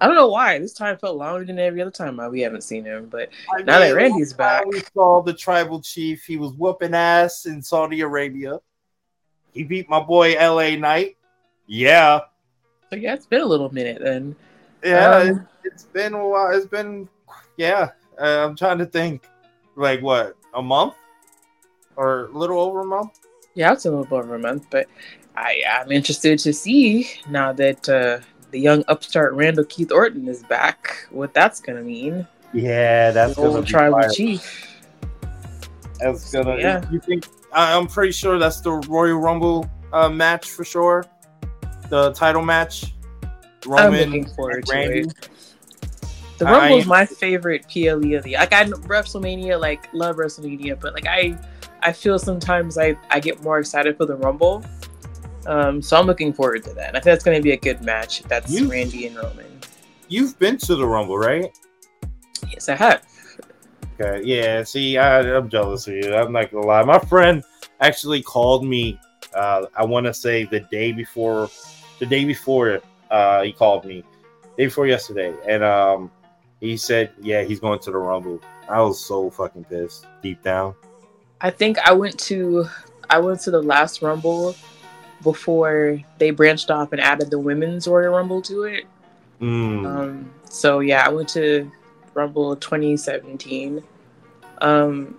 I don't know why. This time felt longer than every other time we haven't seen him. But I Now that Randy's back. we saw the tribal chief. He was whooping ass in Saudi Arabia. He beat my boy LA Knight. Yeah, so yeah, it's been a little minute then. yeah. Um, it, it's been a while. It's been yeah. Uh, I'm trying to think. Like what? A month or a little over a month? Yeah, it's a little over a month, but I I'm interested to see now that uh, the young upstart Randall Keith Orton is back. What that's gonna mean? Yeah, that's The old gonna be tribal fire. chief. That's gonna. Yeah. You think? I- I'm pretty sure that's the Royal Rumble uh, match for sure. The title match. I'm looking forward to Randy. it. The I- Rumble is my favorite PLE of the like I know WrestleMania, like love WrestleMania, but like I I feel sometimes I I get more excited for the Rumble. Um, so I'm looking forward to that. I think that's going to be a good match. if That's You- Randy and Roman. You've been to the Rumble, right? Yes, I have. Okay, yeah. See, I, I'm jealous of you. I'm not gonna lie. My friend actually called me. Uh, I want to say the day before, the day before, uh, he called me, day before yesterday, and um, he said, yeah, he's going to the Rumble. I was so fucking pissed deep down. I think I went to I went to the last Rumble before they branched off and added the women's Royal Rumble to it. Mm. Um, so yeah, I went to Rumble 2017. Um,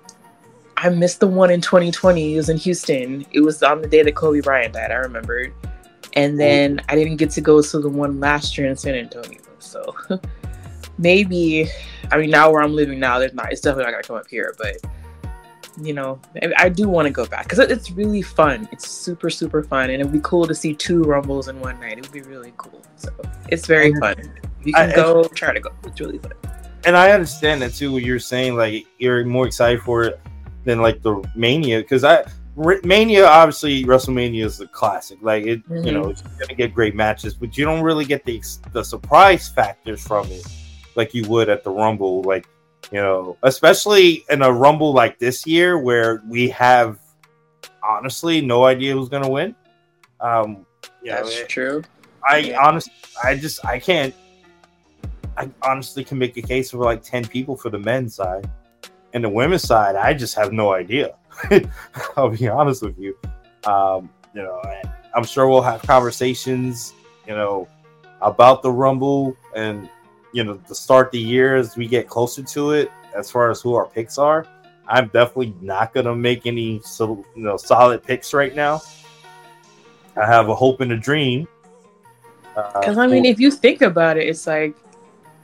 I missed the one in 2020. It was in Houston. It was on the day that Kobe Bryant died. I remembered, and then I didn't get to go to the one last year in San Antonio. So maybe, I mean, now where I'm living now, there's not. It's definitely not gonna come up here, but you know, I, do want to go back because it's really fun. It's super super fun, and it'd be cool to see two Rumbles in one night. It would be really cool. So it's very fun. You can I- go, try to go. It's really fun. and I understand that too. What you're saying, like you're more excited for it than like the Mania, because I Mania obviously WrestleMania is a classic. Like it, you mm-hmm. know, it's gonna get great matches, but you don't really get the the surprise factors from it, like you would at the Rumble. Like you know, especially in a Rumble like this year where we have honestly no idea who's gonna win. Um, you know, That's it- true. I Yeah. honestly, I just, I can't. I honestly can make a case for like ten people for the men's side, and the women's side, I just have no idea. I'll be honest with you. Um, you know, I, I'm sure we'll have conversations, you know, about the Rumble and you know to start the year as we get closer to it. As far as who our picks are, I'm definitely not gonna make any so you know solid picks right now. I have a hope and a dream. Uh, Because I mean, if you think about it, it's like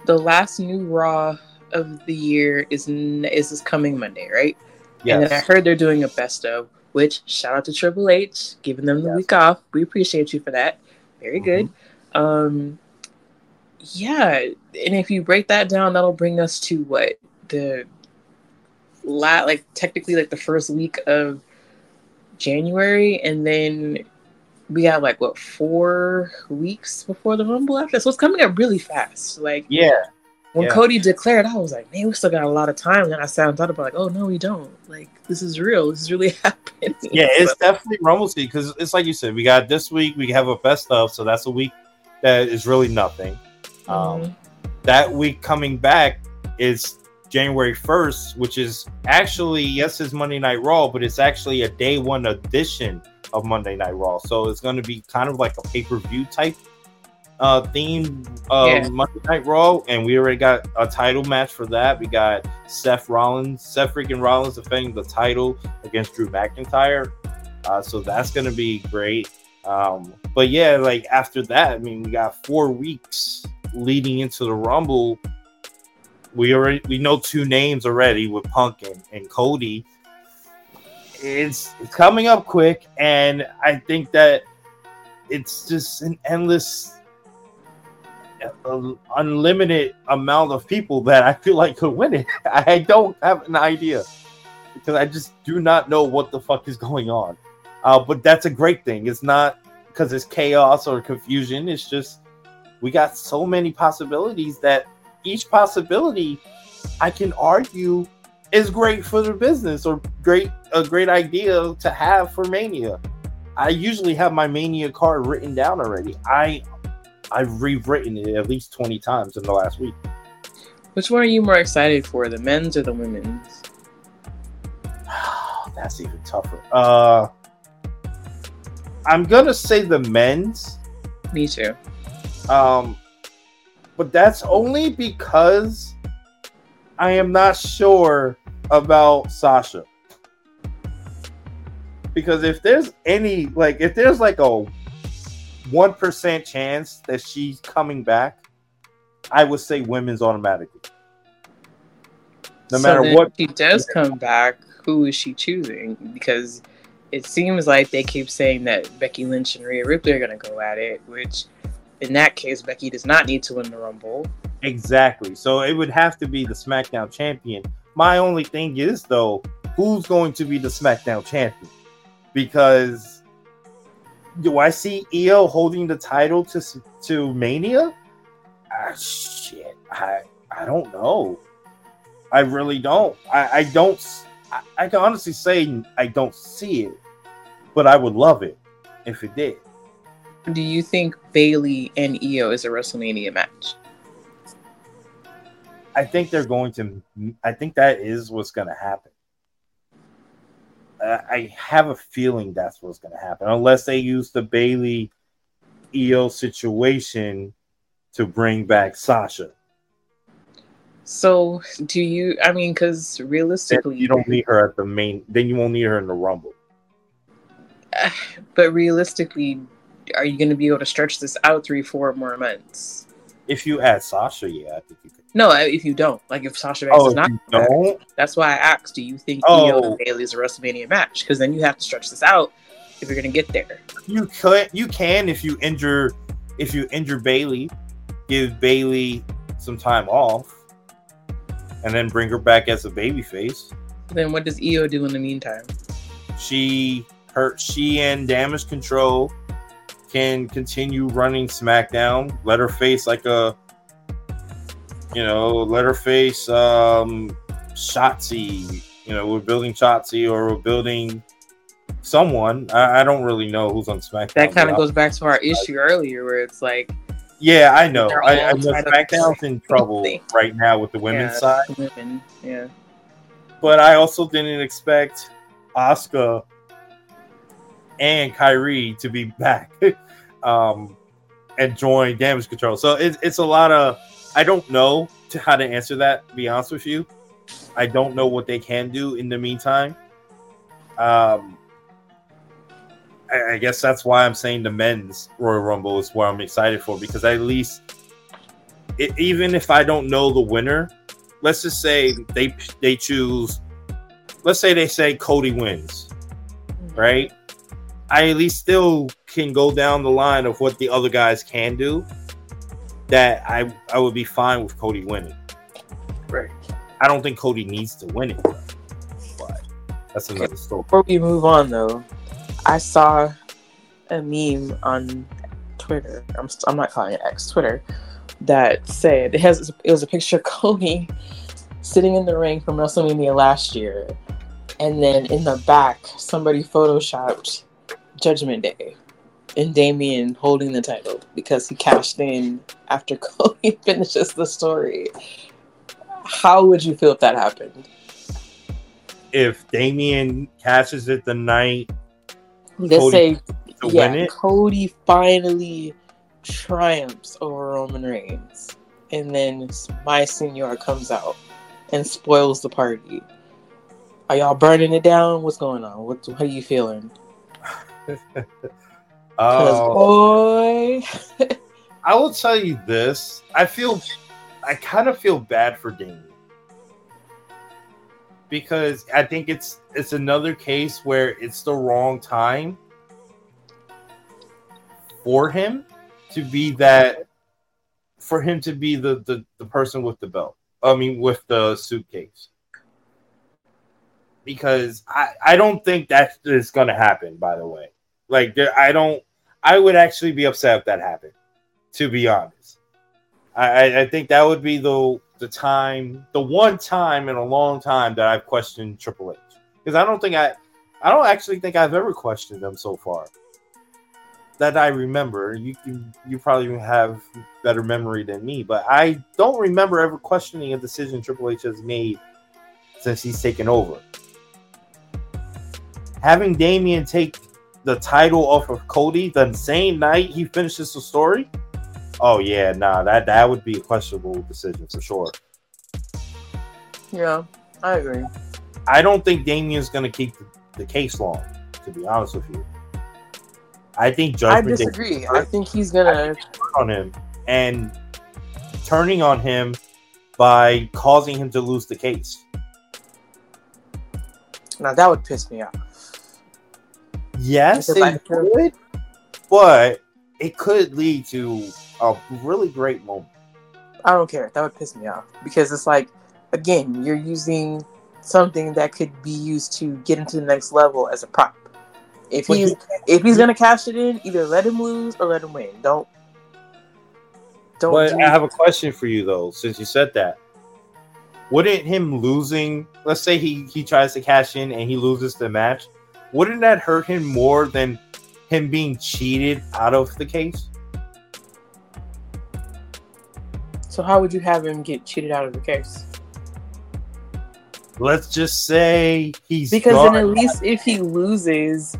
the last new Raw of the year is is this coming Monday, right? Yeah and then I heard they're doing a best of, which shout out to Triple H, giving them the Yes. week off. We appreciate you for that. Very Mhm. good. Um, yeah, and if you break that down, that'll bring us to what the la like technically like the first week of January, and then we have like what four weeks before the Rumble after. So it's coming up really fast. Like yeah, when Yeah. Cody declared, I was like, man, we still got a lot of time. And then I sat and thought about like, oh no, we don't. Like this is real. This is really happening. yeah, it's So- definitely Rumble season because it's like you said, we got this week, we have a best of, so that's a week that is really nothing. Um, Mhm. that week coming back is January 1st, which is actually, yes, it's Monday Night Raw, but it's actually a day one edition of Monday Night Raw. So it's going to be kind of like a pay per view type uh, theme of Yeah. Monday Night Raw. And we already got a title match for that. We got Seth Rollins, Seth freaking Rollins defending the title against Drew McIntyre. Uh, so that's going to be great. Um, but yeah, like after that, I mean, we got four weeks leading into the Rumble. We already we know two names already with Punk and, and Cody. It's it's coming up quick, and I think that it's just an endless, uh, unlimited amount of people that I feel like could win it. I don't have an idea because I just do not know what the fuck is going on. Uh, but that's a great thing. It's not because it's chaos or confusion. It's just we got so many possibilities that each possibility I can argue is great for the business or great a great idea to have for Mania. I usually have my Mania card written down already. I I've rewritten it at least 20 times in the last week. Which one are you more excited for, the men's or the women's? That's even tougher. Uh I'm gonna say the men's. Me too. Um, but that's only because I am not sure about Sasha. Because if there's any, like, if there's like a 1% chance that she's coming back, I would say women's automatically. No So matter what. she does come back, who is she choosing? Because it seems like they keep saying that Becky Lynch and Rhea Ripley are going to go at it, which in that case, Becky does not need to win the Rumble. Exactly. So it would have to be the SmackDown champion. My only thing is though, who's going to be the SmackDown champion? Because do I see Io holding the title to to Mania? Ah, shit, I I don't know. I really don't. I, I don't. I, I can honestly say I don't see it, but I would love it if it did. Do you think Bayley and Io is a WrestleMania match? I think they're going to. I think that is what's going to happen. Uh, I have a feeling that's what's going to happen, unless they use the Bayley Io situation to bring back Sasha. So, do you? I mean, because Then realistically, you don't need her at the main. Then you won't need her in the Rumble. but realistically, are you going to be able to stretch this out three, four more months? If you add Sasha, yeah, I think you could. No, if you don't, like if Sasha Banks Oh, is not, don't. that's why I asked. Do you think Oh. Io and Bayley is a WrestleMania match? Because then you have to stretch this out if you're going to get there. You could. You can if you injure. If you injure Bayley, give Bayley some time off, and then bring her back as a babyface. Then what does Io do in the meantime? she her she and damage control can continue running SmackDown. Let her face like a you know, let her face um Shotzi. You know, we're building Shotzi or we're building someone. I, I don't really know who's on SmackDown. That kind of goes back to our issue earlier, where it's like Yeah, I know. I, I know SmackDown's in trouble thing. right now with the women's yeah, side. women, yeah. but I also didn't expect Asuka and Kairi to be back um, and join Damage Control. So it's it's a lot of I don't know to how to answer that. To be honest with you, I don't know what they can do in the meantime. Um, I, I guess that's why I'm saying the men's Royal Rumble is what I'm excited for because at least it, even if I don't know the winner, let's just say they they choose. Let's say they say Cody wins, right? I at least still can go down the line of what the other guys can do. That I I would be fine with Cody winning. Right. I don't think Cody needs to win it, but that's another story. Before we move on, though, I saw a meme on Twitter. I'm, I'm not calling it X, Twitter, that said it has it was a picture of Cody sitting in the ring from WrestleMania last year, and then in the back somebody photoshopped Judgment Day and Damian holding the title because he cashed in after Cody finishes the story. How would you feel if that happened? If Damian cashes it the night Let's Cody say, yeah, Cody finally triumphs over Roman Reigns, and then my senior comes out and spoils the party. Are y'all burning it down? What's going on? What, how are you feeling? Uh, boy, I will tell you this. I feel, I kind of feel bad for Damian because I think it's it's another case where it's the wrong time for him to be that for him to be the the, the person with the belt. I mean, with the suitcase. Because I, I don't think that is going to happen, by the way. Like, I don't, I would actually be upset if that happened, to be honest. I, I- I think that would be the the time, the one time in a long time that I've questioned Triple H. Because I don't think I, I don't actually think I've ever questioned them so far. That I remember. You can, you probably have better memory than me, but I don't remember ever questioning a decision Triple H has made since he's taken over. Having Damian take the title off of Cody the same night he finishes the story. Oh yeah, nah, that that would be a questionable decision for sure. yeah, I agree. I don't think Damian's gonna keep the, the case long, to be honest with you. I think I Judgment Day disagree. I think he's gonna. Turn on him and turning on him by causing him to lose the case. Now that would piss me off. Yes, it would, but it could lead to a really great moment. I don't care. That would piss me off because it's like, again, you're using something that could be used to get into the next level as a prop. If he's if he's gonna cash it in, either let him lose or let him win. Don't don't. But do- I have a question for you though, since you said that. Wouldn't him losing, let's say he he tries to cash in and he loses the match, wouldn't that hurt him more than him being cheated out of the case? so how would you have him get cheated out of the case? Let's just say he's Because gone- then at least if he loses,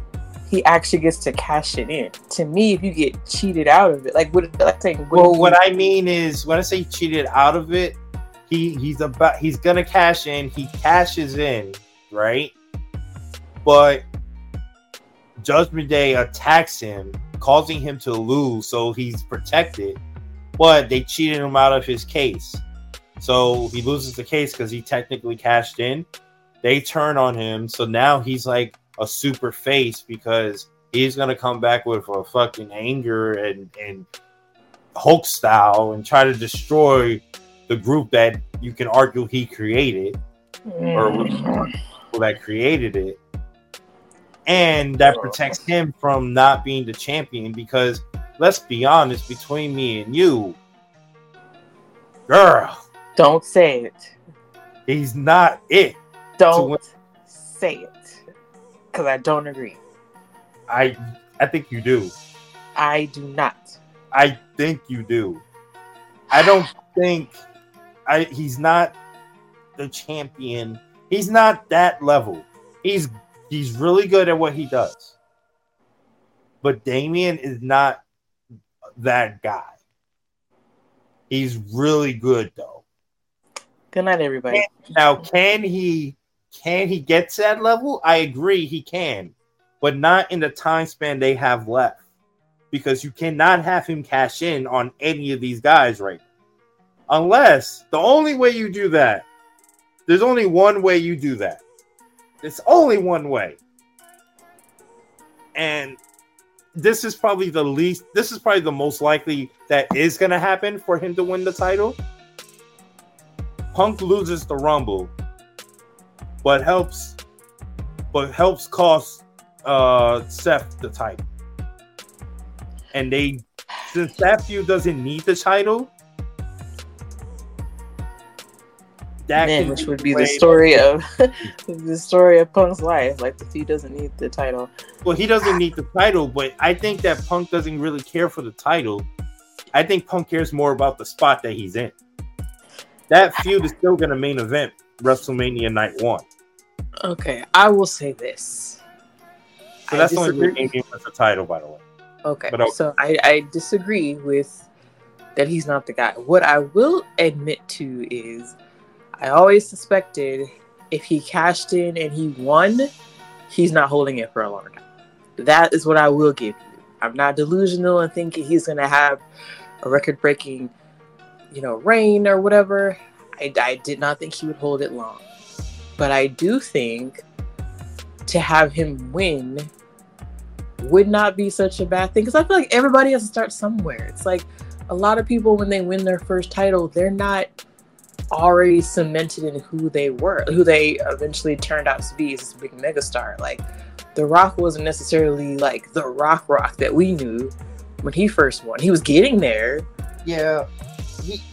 he actually gets to cash it in. To me, if you get cheated out of it, like what like saying, what Well, what I mean is when I say cheated out of it, he he's about he's gonna cash in. He cashes in, right? But Judgment Day attacks him, causing him to lose, so he's protected. But they cheated him out of his case, so he loses the case because he technically cashed in. They turn on him, so now he's like a super face because he's gonna come back with a fucking anger and and Hulk style and try to destroy the group that you can argue he created or Mm. people that created it. And that protects him from not being the champion because let's be honest, between me and you, girl, don't say it. he's not it. Don't say it. Because I don't agree. I I think you do. I do not. I think you do. I don't think I he's not the champion. He's not that level. He's he's really good at what he does. but Damian is not that guy. He's really good though. Good night, everybody. Now, can he can he get to that level? I agree he can, but not in the time span they have left. Because you cannot have him cash in on any of these guys right now. Unless the only way you do that, there's only one way you do that. It's only one way. And this is probably the least this is probably the most likely that is going to happen for him to win the title. Punk loses the Rumble, but helps but helps cost uh Seth the title. And they since feud doesn't need the title, that Man, which would be the story of the story of Punk's life. Like he doesn't need the title. Well, he doesn't need the title, but I think that Punk doesn't really care for the title. I think Punk cares more about the spot that he's in. That feud is still going to main event WrestleMania Night One. Okay, I will say this. So I that's the only disagree. reason he wins the title, by the way. Okay, But okay. so I, I disagree with that he's not the guy. What I will admit to is I always suspected if he cashed in and he won, he's not holding it for a long time. That is what I will give you. I'm not delusional and thinking he's going to have a record breaking, you know, reign or whatever. I, I did not think he would hold it long. But I do think to have him win would not be such a bad thing because I feel like everybody has to start somewhere. It's like a lot of people when they win their first title, they're not already cemented in who they were, who they eventually turned out to be as this big megastar. Like The Rock wasn't necessarily like the Rock Rock that we knew when he first won. He was getting there. Yeah,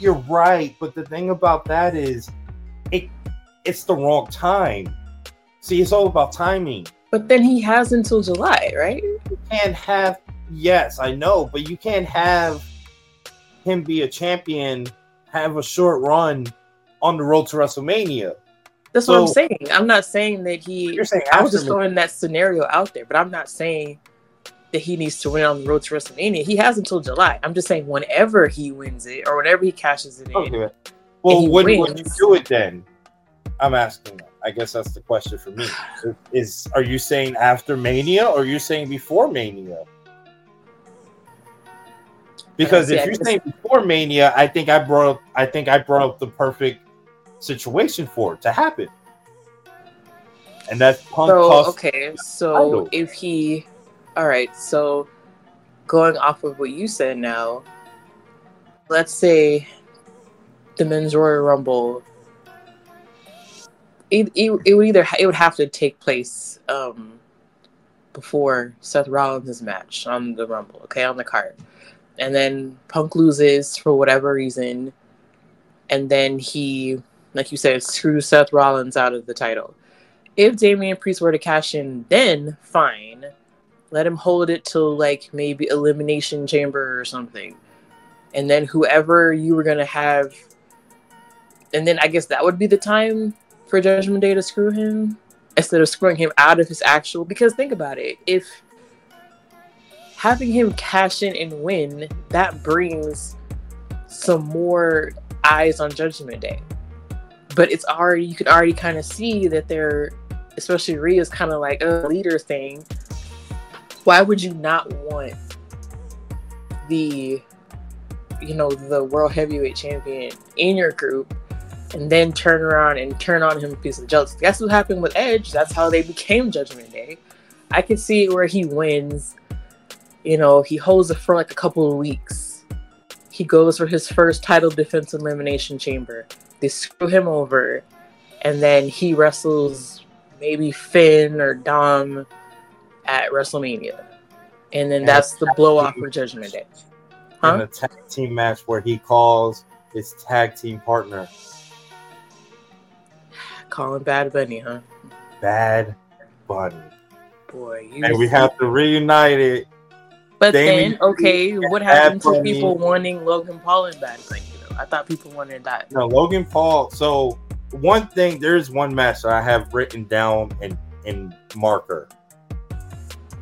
you're right. But the thing about that is, it it's the wrong time. See, it's all about timing. But then he has until July, right? You can't have yes, I know, but you can't have him be a champion, have a short run on the road to WrestleMania. That's what I'm saying. I'm not saying that he. You're saying I was just throwing that scenario out there, but I'm not saying that he needs to win on the road to WrestleMania. He has until July. I'm just saying whenever he wins it or whenever he cashes it in. Okay. Well, he when would you do it then? I'm asking. that. I guess that's the question for me. Is, are you saying after Mania or are you saying before Mania? Because uh, see, if you're saying before Mania, I think I brought up, I think I brought up the perfect situation for it to happen. And that's Punk So okay, so title. if he, all right, so going off of what you said now, let's say the men's Royal Rumble. It, it, it would either it would have to take place um, before Seth Rollins' match on the Rumble, okay, on the card, and then Punk loses for whatever reason, and then he, like you said, screws Seth Rollins out of the title if Damian Priest were to cash in, then fine. Let him hold it till like maybe Elimination Chamber or something. And then whoever you were gonna have and then I guess that would be the time for Judgment Day to screw him instead of screwing him out of his actual because think about it. If having him cash in and win, that brings some more eyes on Judgment Day but it's already you can already kind of see that they're especially Rhea's kind of like a leader thing. Why would you not want the you know the world heavyweight champion in your group and then turn around and turn on him a piece of jealousy? That's what happened with Edge. That's how they became Judgment Day. I could see where he wins. You know, he holds it for like a couple of weeks. He goes for his first title defense in Elimination Chamber they screw him over, and then he wrestles maybe Finn or Dom at WrestleMania, and then And that's the blow off for Judgment Day. in Huh? a tag team match where he calls his tag team partner Calling Bad Bunny, huh? Bad Bunny. Boy. And we have to reunite it. but Damien then, okay, what happened Bad to Bunny. people wanting Logan Paul and Bad Bunny? I thought people wanted that. No, Logan Paul. So one thing, there's one match that I have written down in in marker.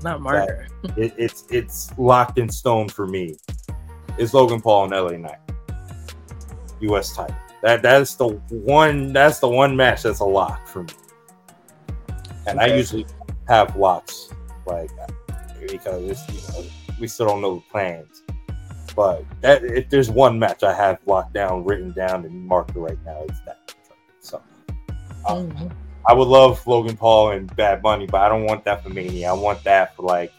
Not marker. it, it's it's locked in stone for me. Is Logan Paul and LA Knight, U.S. title. That that's the one. That's the one match that's a lock for me. And I usually have locks like because it's, you know, we still don't know the plans. But that if there's one match I have locked down, written down, and marked right now, it's that. So um, Mhm. I would love Logan Paul and Bad Bunny, but I don't want that for Mania. I want that for like,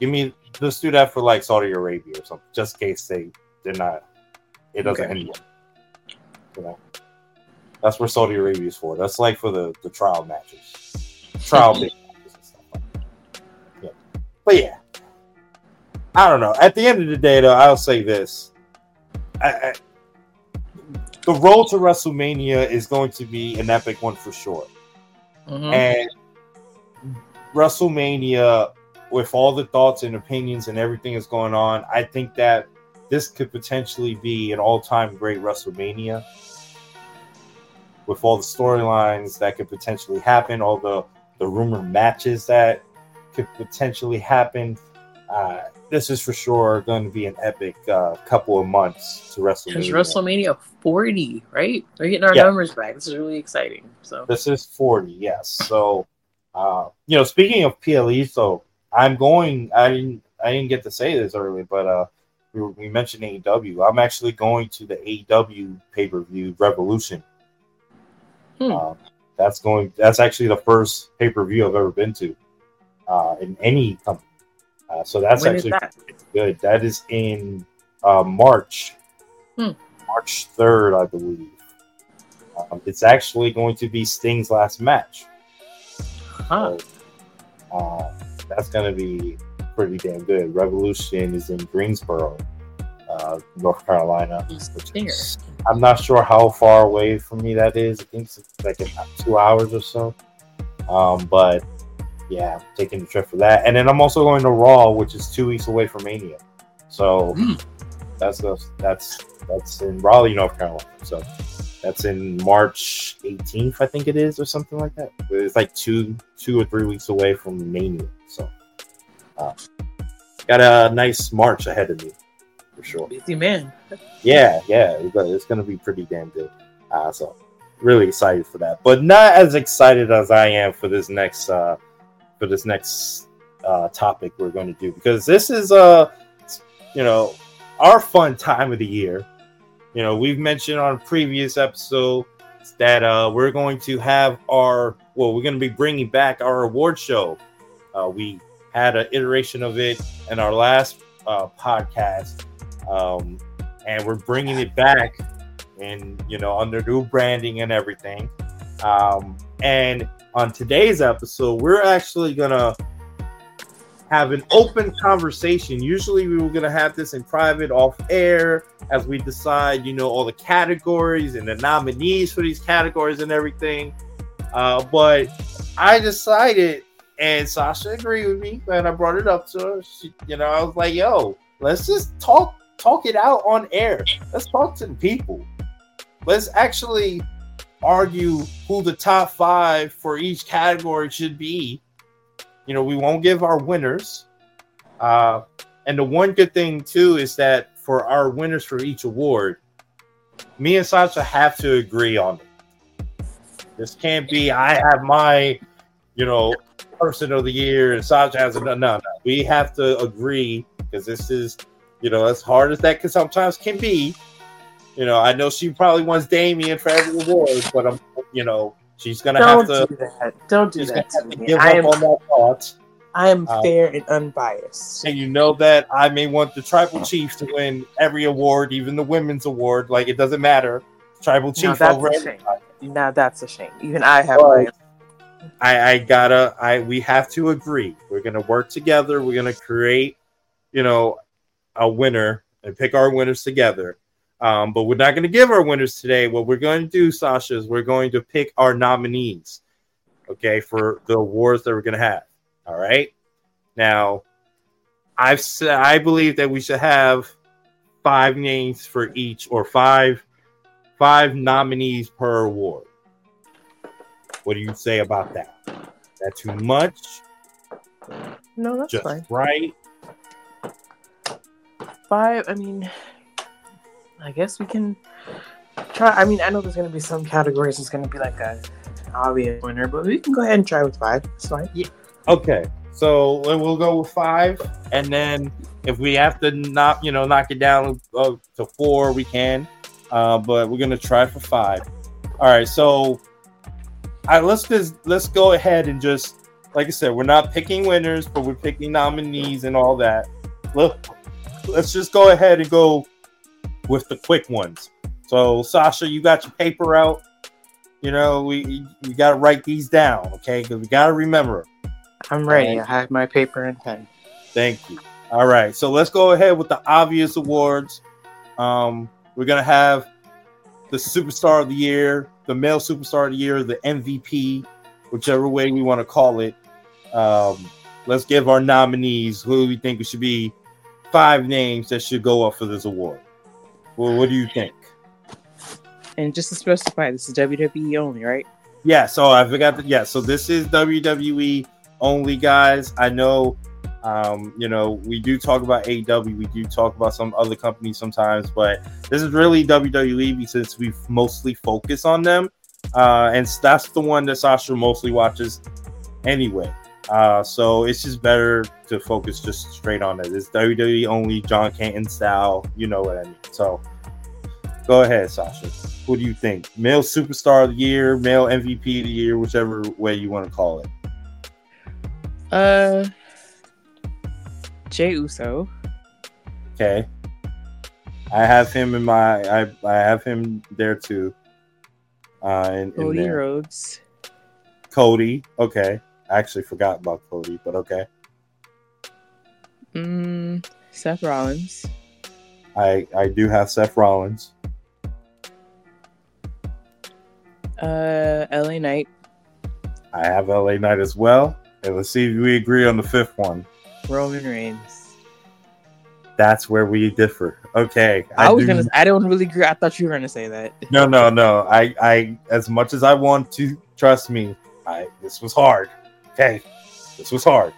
give me let's do that for like Saudi Arabia or something, just in case they they're not. It doesn't Okay. end. well. You know, that's where Saudi Arabia is for. That's like for the the trial matches, trial big matches and stuff like that. Yeah, but yeah, I don't know. At the end of the day, though, I'll say this: I, I, the road to WrestleMania is going to be an epic one for sure. Mhm. And WrestleMania, with all the thoughts and opinions and everything that's going on, I think that this could potentially be an all-time great WrestleMania. With all the storylines that could potentially happen, all the the rumored matches that could potentially happen, uh, this is for sure going to be an epic uh, couple of months to It's WrestleMania. WrestleMania 40, right? We're getting our Yeah. numbers back. This is really exciting. So This is 40, yes. So, uh, you know, speaking of PLE, so I'm going. I didn't. I didn't get to say this earlier, but uh, we, we mentioned AEW. I'm actually going to the AEW pay per view Revolution. Hmm. Um, that's going. That's actually the first pay per view I've ever been to uh, in any company. Uh, so that's when actually that? good. That is in uh, March, Hmm. March third, I believe. Um, it's actually going to be Sting's last match. Huh. So, uh, that's going to be pretty damn good. Revolution is in Greensboro, uh, North Carolina. is- I'm not sure how far away from me that is. I think it's like two hours or so. Um, but yeah, I'm taking the trip for that. And then I'm also going to Raw, which is two weeks away from Mania. So Mm. that's the, that's that's in Raleigh, North Carolina. So that's in March 18th, I think it is, or something like that. It's like two two or three weeks away from Mania. So uh, got a nice March ahead of me for sure Busy man. yeah, yeah, it's gonna- it's gonna be pretty damn good. Uh, so really excited for that, but not as excited as I am for this next uh, for this next uh, topic we're going to do because this is uh, you know, our fun time of the year. You know, we've mentioned on previous episode that uh, we're going to have our well, we're going to be bringing back our award show. Uh, we had an iteration of it in our last uh, podcast. Um, and we're bringing it back and you know under new branding and everything um and on today's episode we're actually gonna have an open conversation usually we were gonna have this in private off air as we decide you know all the categories and the nominees for these categories and everything uh but i decided and sasha agreed with me and i brought it up to her she, you know i was like yo let's just talk talk it out on air. Let's talk to the people. Let's actually argue who the top five for each category should be. You know, we won't give our winners. Uh, and the one good thing too is that for our winners for each award, me and Sasha have to agree on it. This can't be I have my, you know, person of the year and Sasha has a no, no, no. We have to agree because this is you know, as hard as that can sometimes can be. You know, I know she probably wants Damian for every award, but I'm, you know, she's gonna Don't have to, do that. Don't do that to to give I up am, on that thought. I am Uh, fair and unbiased. And you know that I may want the Tribal Chief to win every award, even the women's award. Like it doesn't matter. Tribal Now Chief that's over a shame. Now that's a shame. Even I have my I, I gotta I we have to agree. We're gonna work together. We're gonna create, you know, a winner and pick our winners together. Um, but we're not gonna give our winners today. What we're going to do, Sasha, is we're going to pick our nominees, okay, for the awards that we're gonna have. All right. Now, I've said I believe that we should have five names for each, or five five nominees per award. What do you say about that? That too much? No, that's just fine. right? Five. I mean, I guess we can try. I mean, I know there's gonna be some categories. It's gonna be like a obvious winner, but we can go ahead and try with five. It's fine. Yeah. Okay, so we'll go with five, and then if we have to knock, you know, knock it down uh, to four, we can. Uh, but we're gonna try for five. All right, so all right, let's just let's go ahead and just like I said, we're not picking winners, but we're picking nominees and all that. Look, let's just go ahead and go with the quick ones. So Sasha, you got your paper out. You know, we we got to write these down, okay? Because we got to remember. I'm ready. Alright. I have my paper and pen. Thank you. All right, so let's go ahead with the obvious awards. Um, we're gonna have the superstar of the year, the male superstar of the year, the MVP, whichever way we want to call it. Um, let's give our nominees who we think should be five names that should go up for this award. Well, what do you think? And just to specify, this is WWE only, right? Yeah, so I forgot that. Yeah, so this is WWE only, guys. I know, um, you know, we do talk about AW. we do talk about some other companies sometimes, but this is really WWE since we mostly focus on them, uh, and that's the one that Sasha mostly watches anyway. Uh, so it's just better to focus just straight on it. It's WWE only, John Canton style. You know what I mean. So go ahead, Sasha. What do you think? Male superstar of the year, male MVP of the year, whichever way you want to call it. Uh, Jey Uso. Okay. I have him in my I I have him there too. Uh in, in Cody there. Rhodes. Cody. Okay. I actually forgot about Cody, but okay. Mm, Seth Rollins. I I do have Seth Rollins. Uh, LA Knight. I have LA Knight as well. And let's see if we agree on the fifth one. Roman Reigns. That's where we differ. Okay. I, was do- gonna. I don't really agree. I thought you were gonna say that. No, no, no. I, I, as much as I want to trust me, I this was hard. Okay, this was hard.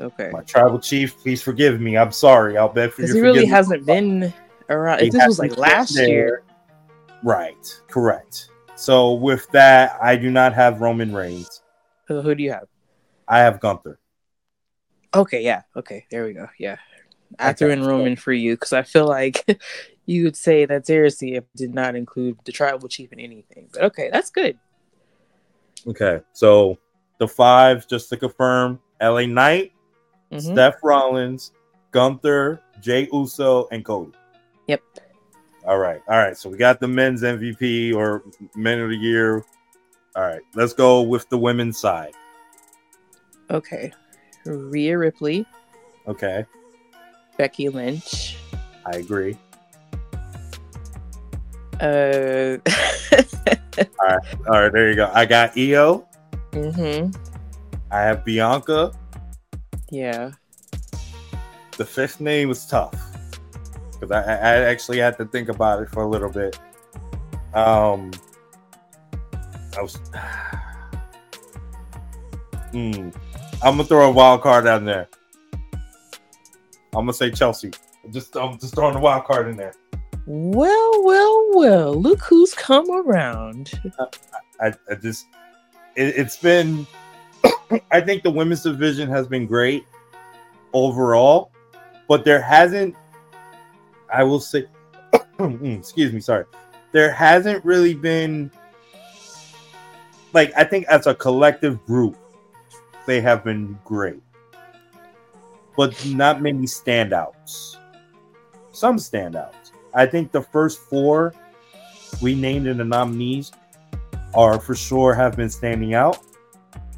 Okay. My tribal chief, please forgive me. I'm sorry. I'll beg for your he really forgiveness. hasn't been around. He If this was like last been year. Right. Correct. So with that, I do not have Roman Reigns. who, who do you have? I have Gunther. Okay, yeah. Okay, there we go. Yeah. I Okay, threw in Roman for you because I feel like you would say that's heresy if it did not include the tribal chief in anything. But okay, that's good. Okay. So the five, just to confirm, LA Knight, Mhm. Seth Rollins, Gunther, Jey Uso, and Cody. Yep. All right. All right. So we got the men's MVP or men of the year. All right. Let's go with the women's side. Okay. Rhea Ripley, Okay. Becky Lynch. I agree. Uh. All right. There you go. I got Io. Hmm I have Bianca. Yeah. The fifth name was tough because I, I I actually had to think about it for a little bit. Um, I was. Hmm. I'm gonna throw a wild card down there. I'm gonna say Chelsea. Just I'm just throwing a wild card in there. Well, well, well. Look who's come around. I, I just it, it's been I think the women's division has been great overall, but there hasn't I will say mm, excuse me, sorry. There hasn't really been like I think as a collective group they have been great. But not many standouts. Some standouts. I think the first four we named in the nominees are for sure have been standing out.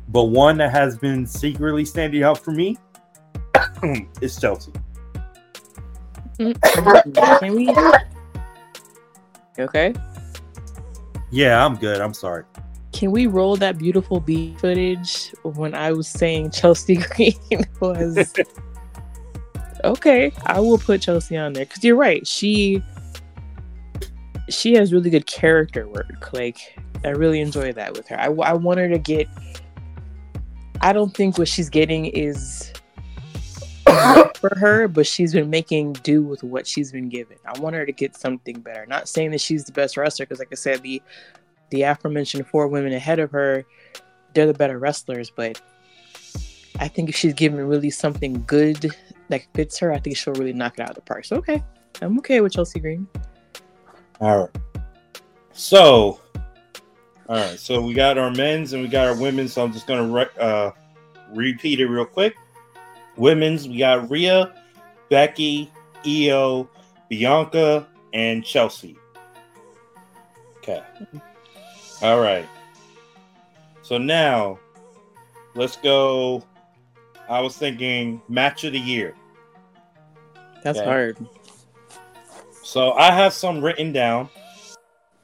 But one that has been secretly standing out for me is Chelsea. Can we? Okay. Yeah, I'm good. I'm sorry. Can we roll that beautiful B footage when I was saying Chelsea Green was okay? I will put Chelsea on there because you're right. She she has really good character work. Like I really enjoy that with her. I, I want her to get. I don't think what she's getting is for her, but she's been making do with what she's been given. I want her to get something better. Not saying that she's the best wrestler, because like I said, the the aforementioned four women ahead of her, they're the better wrestlers. But I think if she's given really something good that fits her, I think she'll really knock it out of the park. So okay, I'm okay with Chelsea Green. All right. So, all right. So we got our men's and we got our women's. So I'm just gonna re- uh, repeat it real quick. Women's, we got Rhea, Becky, Io, Bianca, and Chelsea. Okay. All right. So now, let's go. I was thinking match of the year. That's Okay. hard. So I have some written down.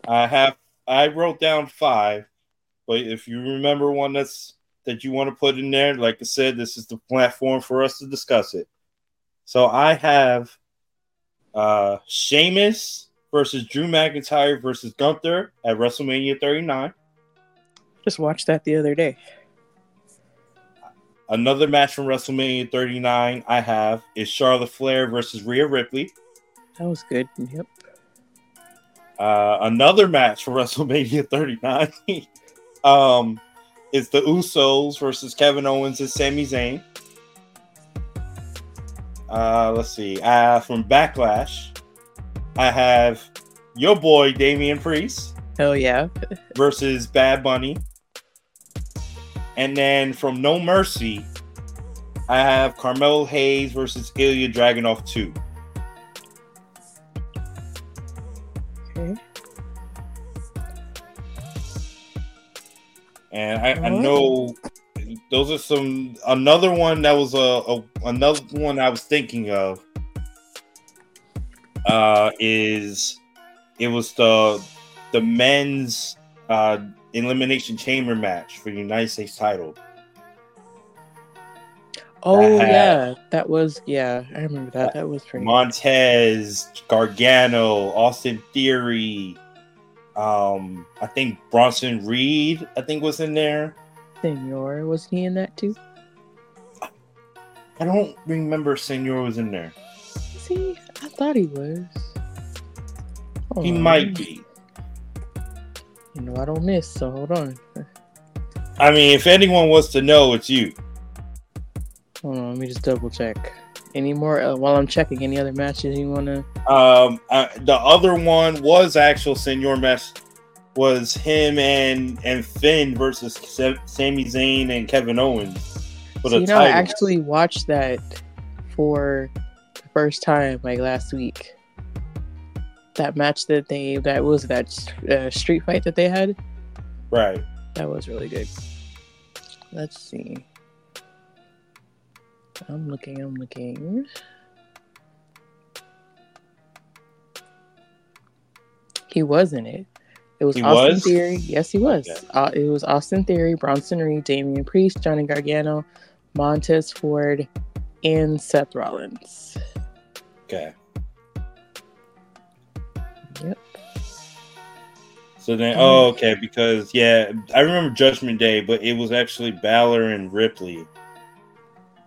I have I wrote down five, but if you remember one that's that you want to put in there, like I said, this is the platform for us to discuss it. So I have uh Sheamus versus Drew McIntyre versus Gunther at WrestleMania 39. Just watched that the other day. Another match from WrestleMania 39 I have is Charlotte Flair versus Rhea Ripley. That was good. Yep. Uh, another match for WrestleMania 39 um, is the Usos versus Kevin Owens and Sami Zayn. Uh, let's see. Uh, from Backlash, I have your boy Damian Priest Hell yeah. versus Bad Bunny. And then from No Mercy, I have Carmelo Hayes versus Ilya Dragunov 2. And I, I know those are some another one that was a, a another one I was thinking of uh is it was the the men's uh elimination chamber match for the United States title. Oh had- yeah, that was yeah. I remember that. That was pretty. Montez, Gargano, Austin Theory, um, I think Bronson Reed, I think was in there. Senor was he in that too? I don't remember Senor was in there. See, I thought he was. Hold He on. might be. You know I don't miss, so hold on. I mean, if anyone wants to know, it's you. Hold on, let me just double check. Any more? Uh, while I'm checking, any other matches you wanna? Um, uh, the other one was actual Senor match. Was him and and Finn versus Sa- Sami Zayn and Kevin Owens for So, the you know, I actually watched that for the first time, like last week. That match that they that was that uh, street fight that they had. right. That was really good. Let's see. I'm looking, I'm looking. He was in it. It was He Austin was? Theory. Yes, he was. Okay. Uh, it was Austin Theory, Bronson Reed, Damian Priest, Johnny Gargano, Montez Ford, and Seth Rollins. Okay. Yep. So then, oh, okay, because yeah, I remember Judgment Day, but it was actually Balor and Ripley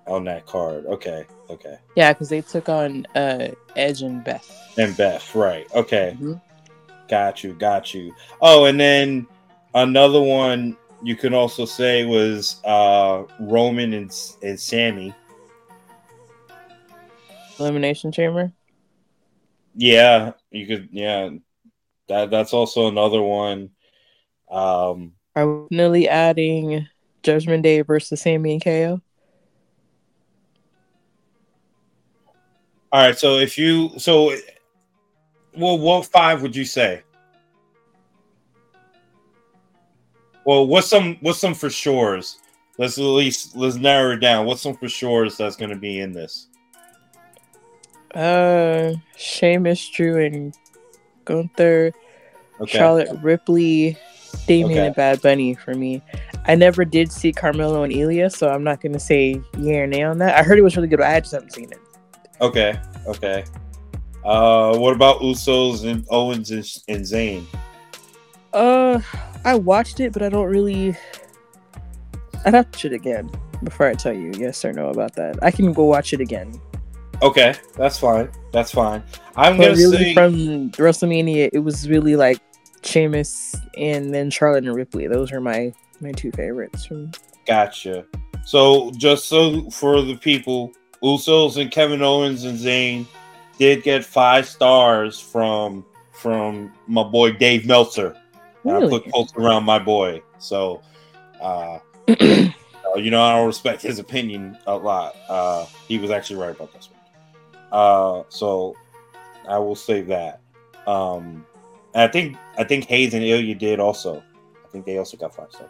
on that card. Okay, okay, Yeah, because they took on uh, Edge and Beth. and Beth, right? Okay, Mhm. got you, got you. Oh, and then another one you can also say was uh Roman and and Sami. Elimination Chamber. Yeah, you could. Yeah, that that's also another one. Um, Are we definitely adding Judgment Day versus Sami and KO? All right, so if you so, well, what five would you say? Well, what's some what's some for sure's? Let's at least let's narrow it down. What's some for sure's that's going to be in this? Uh, Sheamus, Drew, and Gunther, Okay, Charlotte Ripley, Damian, Okay. and Bad Bunny for me. I never did see Carmelo and Ilya, so I'm not gonna say yeah or nay on that. I heard it was really good, but I just haven't seen it. Okay, okay. Uh, what about Usos and Owens and, and Zayn? Uh, I watched it, but I don't really. I'd have to watch it again. before I tell you yes or no about that. I can go watch it again. Okay, that's fine. That's fine. I'm But gonna really, say from WrestleMania, it was really like Sheamus and then Charlotte and Ripley. Those are my my two favorites. From gotcha. So just so for the people, Usos and Kevin Owens and Zayn did get five stars from from my boy Dave Meltzer. And I put quotes around my boy. So uh you know, I don't respect his opinion a lot. Uh, he was actually right about this one. Uh, so I will say that. Um, I think I think Hayes and Ilya did also. I think they also got five stars.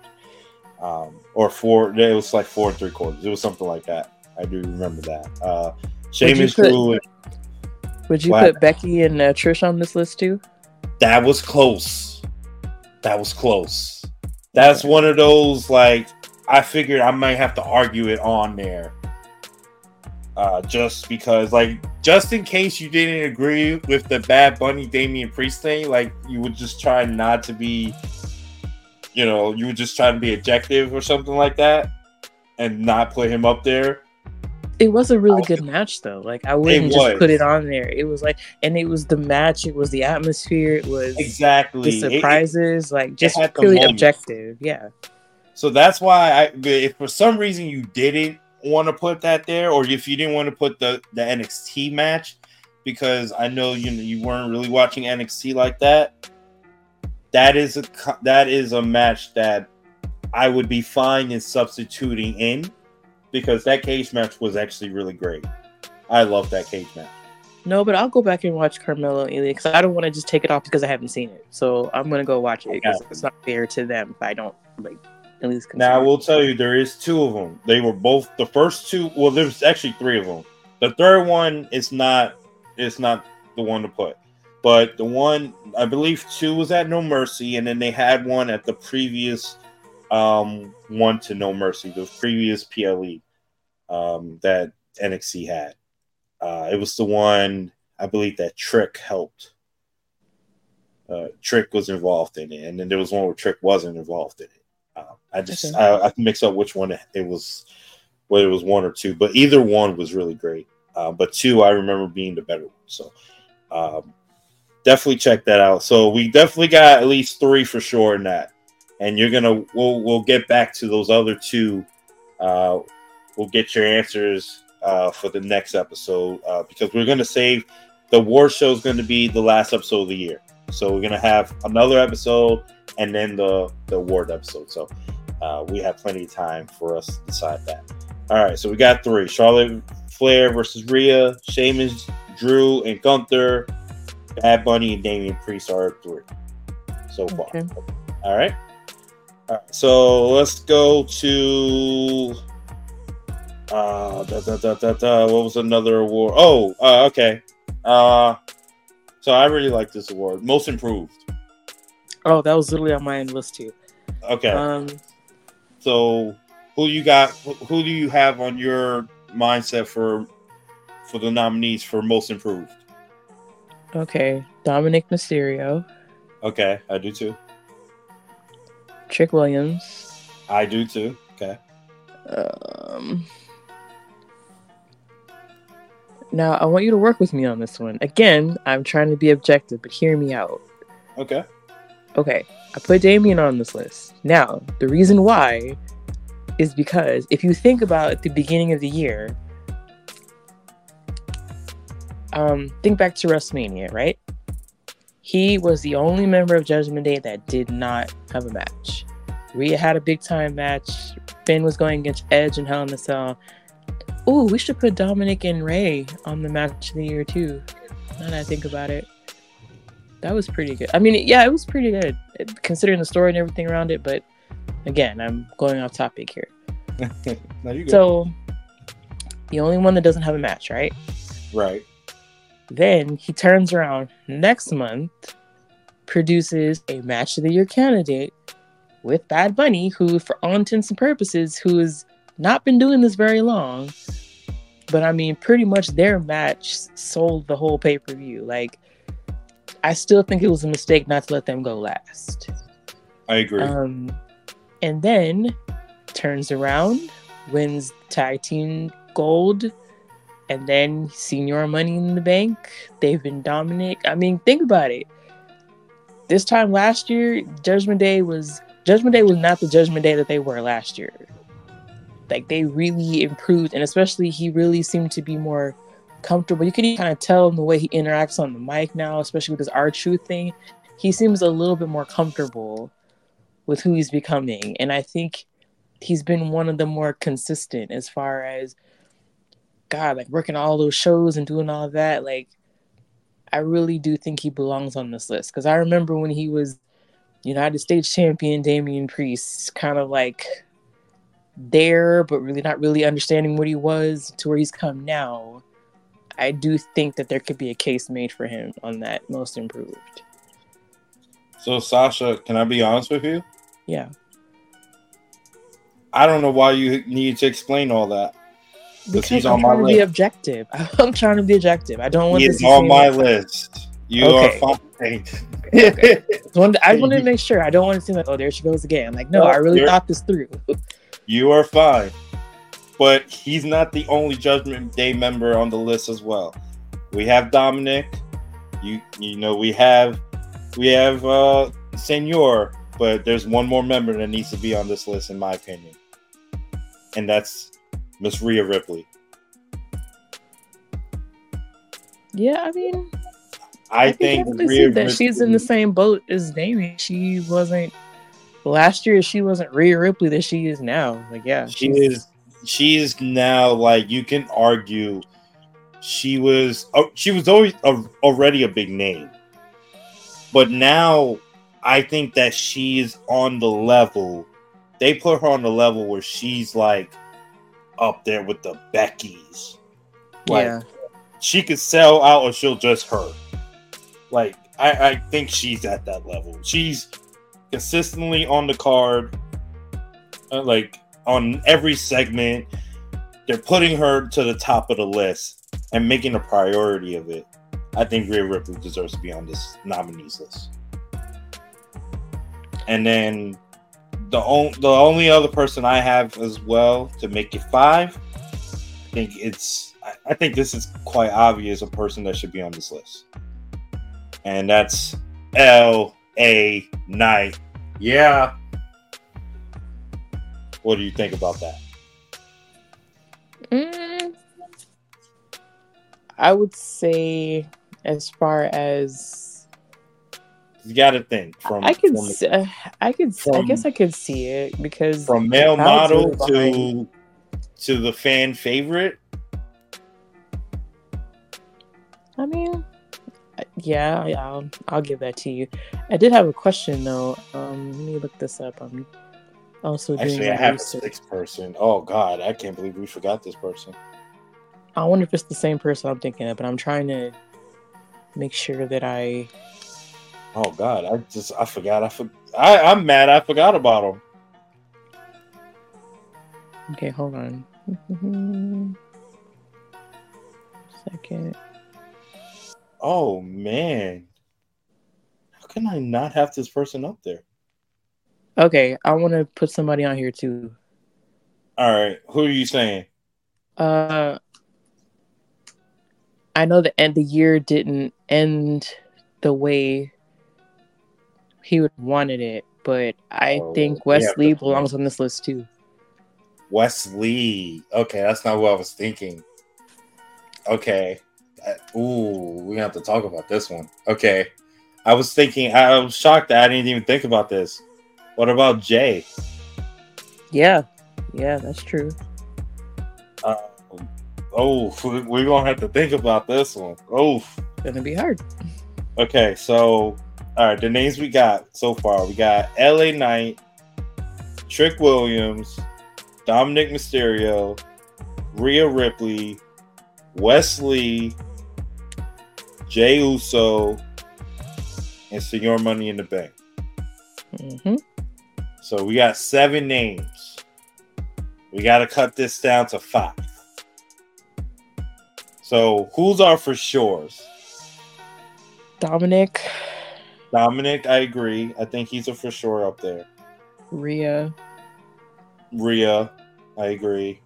Um, or four. It was like four and three quarters. It was something like that. I do remember that. Uh, Sheamus put- Drew. Would you put Becky and uh, Trish on this list too? That was close. That was close. That's one of those like I figured I might have to argue it on there. Uh, just because, like, just in case you didn't agree with the Bad Bunny Damian Priest thing, like, you would just try not to be, you know, you would just try to be objective or something like that, and not put him up there. It was a really good match though. Like I wouldn't just put it on there. It was like, and it was the match. It was the atmosphere. It was Exactly. the It- surprises. like just purely objective. Yeah. So that's why I if for some reason you didn't want to put that there, or if you didn't want to put the the NXT match, because I know you you weren't really watching NXT like that. That is a that is a match that I would be fine in substituting in, because that cage match was actually really great. I love that cage match. No, but I'll go back and watch Carmelo and Ilya because I don't want to just take it off because I haven't seen it. So I'm gonna go watch it because Okay. it's not fair to them if I don't like at least. Now I consider will tell you there is two of them. They were both the first two. Well, there's actually three of them. The third one is not. It's not the one to put. But the one I believe two was at No Mercy, and then they had one at the previous um one to No Mercy, the previous PLE um that NXT had. Uh it was the one I believe that Trick helped. Uh Trick was involved in it, and then there was one where Trick wasn't involved in it. Uh, I just Okay. I, I can mix up which one it was, whether it was one or two, but either one was really great. Uh, but two, I remember being the better one. So um, definitely check that out. So we definitely got at least three for sure in that, and you're gonna we'll we'll get back to those other two. Uh, we'll get your answers uh, for the next episode uh, because we're gonna save the war show is going to be the last episode of the year. So we're gonna have another episode and then the the award episode. So uh, we have plenty of time for us to decide that. All right, so we got three: Charlotte Flair versus Rhea, Sheamus, Drew, and Gunther. Bad Bunny and Damian Priest are three so far. Okay. All right. All right. So let's go to. Uh, da, da, da, da, da. What was another award? Oh, uh, okay. Uh, so I really like this award. Most improved. Oh, that was literally on my list too. Okay. Um, So, who you got? Who who do you have on your mindset for for the nominees for most improved? okay, Dominik Mysterio, Okay, I do too. Trick Williams. I do too. Okay. Um, now I want you to work with me on this one. Again, I'm trying to be objective, but hear me out. Okay. Okay, I put Damian on this list. Now, the reason why is because if you think about the beginning of the year, um, think back to WrestleMania, right? He was the only member of Judgment Day that did not have a match. Rhea had a big time match. Finn was going against Edge and Hell in a Cell. Ooh, we should put Dominik and Rhea on the match of the year too. Now that I think about it that was pretty good. I mean, yeah, it was pretty good considering the story and everything around it. But again, I'm going off topic here. no, you good. So the only one that doesn't have a match, right? right. Then he turns around next month, produces a match of the year candidate with Bad Bunny, who, for all intents and purposes, who has not been doing this very long. But I mean, pretty much their match sold the whole pay per view. Like, I still think it was a mistake not to let them go last. I agree. Um, and then turns around wins tag team gold, and then Senor money in the bank. They've been Dominik. I mean, think about it. This time last year, Judgment Day was Judgment Day was not the Judgment Day that they were last year. Like they really improved, and especially he really seemed to be more comfortable. You can kind of tell in the way he interacts on the mic now, especially with his R-Truth thing. He seems a little bit more comfortable with who he's becoming, and I think he's been one of the more consistent as far as God, like working all those shows and doing all that. Like, I really do think he belongs on this list because I remember when he was United States champion, Damian Priest, kind of like there, but really not really understanding what he was to where he's come now. I do think that there could be a case made for him on that most improved. So, Sasha, can I be honest with you? Yeah. I don't know why you need to explain all that. Because he's I'm on trying my to list. be objective. I'm trying to be objective. I don't want. He's on my list. You okay. are fine. okay. I wanted to make sure. I don't want to seem like, oh, there she goes again. I'm Like, no, I really thought this through. You are fine, but he's not the only Judgment Day member on the list as well. We have Dominik. You you know we have we have uh Senor, but there's one more member that needs to be on this list, in my opinion, and that's Miss Rhea Ripley. Yeah, I mean, I, I think Rhea that she's in the same boat as Damian. She wasn't last year. She wasn't Rhea Ripley that she is now. Like, yeah, she is. She is now like you can argue. She was. Oh, she was always a, already a big name, but now I think that she's on the level. They put her on the level where she's like up there with the Beckys. Like, yeah. She could sell out or she'll just hurt. Like, I, I think she's at that level. She's consistently on the card, uh, like on every segment. They're putting her to the top of the list and making a priority of it. I think Rhea Ripley deserves to be on this nominees list. And then the only the only other person I have as well to make it five, I think it's I think this is quite obvious a person that should be on this list, and that's L A Knight. Yeah. What do you think about that? Mm, I would say, as far as you got to think from. I could, from, uh, I could, from, I guess I could see it because from male model to to the fan favorite. I mean, yeah, I'll I'll give that to you. I did have a question though. Um, let me look this up. I'm also doing actually I have research. a sixth person. Oh God, I can't believe we forgot this person. I wonder if it's the same person I'm thinking of, but I'm trying to make sure that I Oh God, I just I forgot. I for, I I'm mad. I forgot about him. Okay, hold on. Second. Oh man, how can I not have this person up there? Okay, I want to put somebody on here too. All right, who are you saying? Uh, I know the end the year didn't end the way he would wanted it, but I oh, think Wes Lee yeah, belongs on this list too. Wes Lee. Okay, that's not what I was thinking. Okay. Uh, ooh, we have to talk about this one. Okay. I was thinking, I was shocked that I didn't even think about this. What about Jey? Yeah. Yeah, that's true. Uh, oh, we're going to have to think about this one. Oh, it's going to be hard. Okay, so all right, the names we got so far we got LA Knight, Trick Williams, Dominik Mysterio, Rhea Ripley, Wes Lee, Jey Uso, and Senor Money in the Bank. Mm-hmm. So we got seven names. We got to cut this down to five. So who's our for sure's? Dominik. Dominik, I agree. I think he's a for sure up there. Rhea. Rhea. I agree.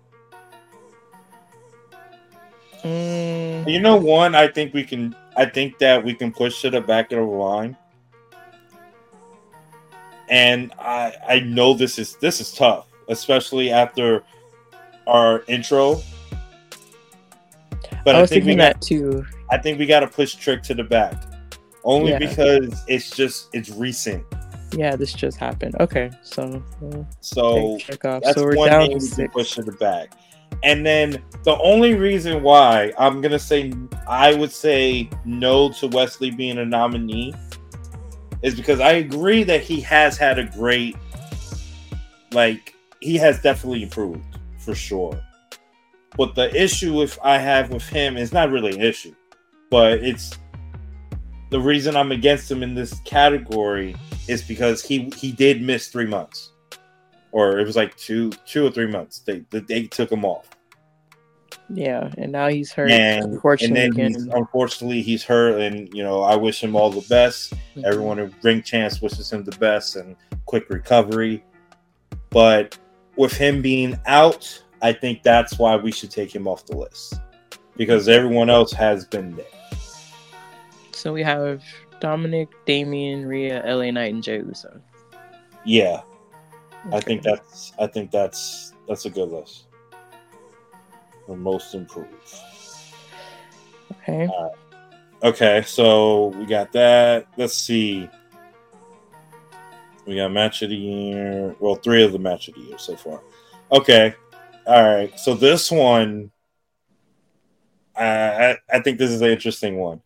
Mm, You know, one I think we can. I think that we can push to the back of the line, and I I know this is this is tough, especially after our intro. But I I, was think we thinking got that too. I think we got to push Trick to the back, only Yeah. because it's just it's recent. Yeah, this just happened. Okay, so we'll So. That's So we're one down thing we can push to the back. And then the only reason why I'm gonna say I would say no to Wes Lee being a nominee is because I agree that he has had a great, like he has definitely improved for sure. But the issue if I have with him is not really an issue, but it's the reason I'm against him in this category is because he he did miss three months or it was like two two or three months. They they, took him off, Yeah, and now he's hurt. and and unfortunately, then he's, unfortunately he's hurt. And you know, I wish him all the best. Mhm. Everyone at Ring Champs wishes him the best and quick recovery. But with him being out, I think that's why we should take him off the list because everyone else has been there. So we have Dominik, Damian, Rhea, LA Knight, and Jey Uso. Yeah, I think that's I think that's that's a good list. The most improved. Okay. Okay, so we got that. Let's see. We got match of the year. Well, three of the match of the year so far. Okay. All right. So this one, uh, I, I think this is an interesting one.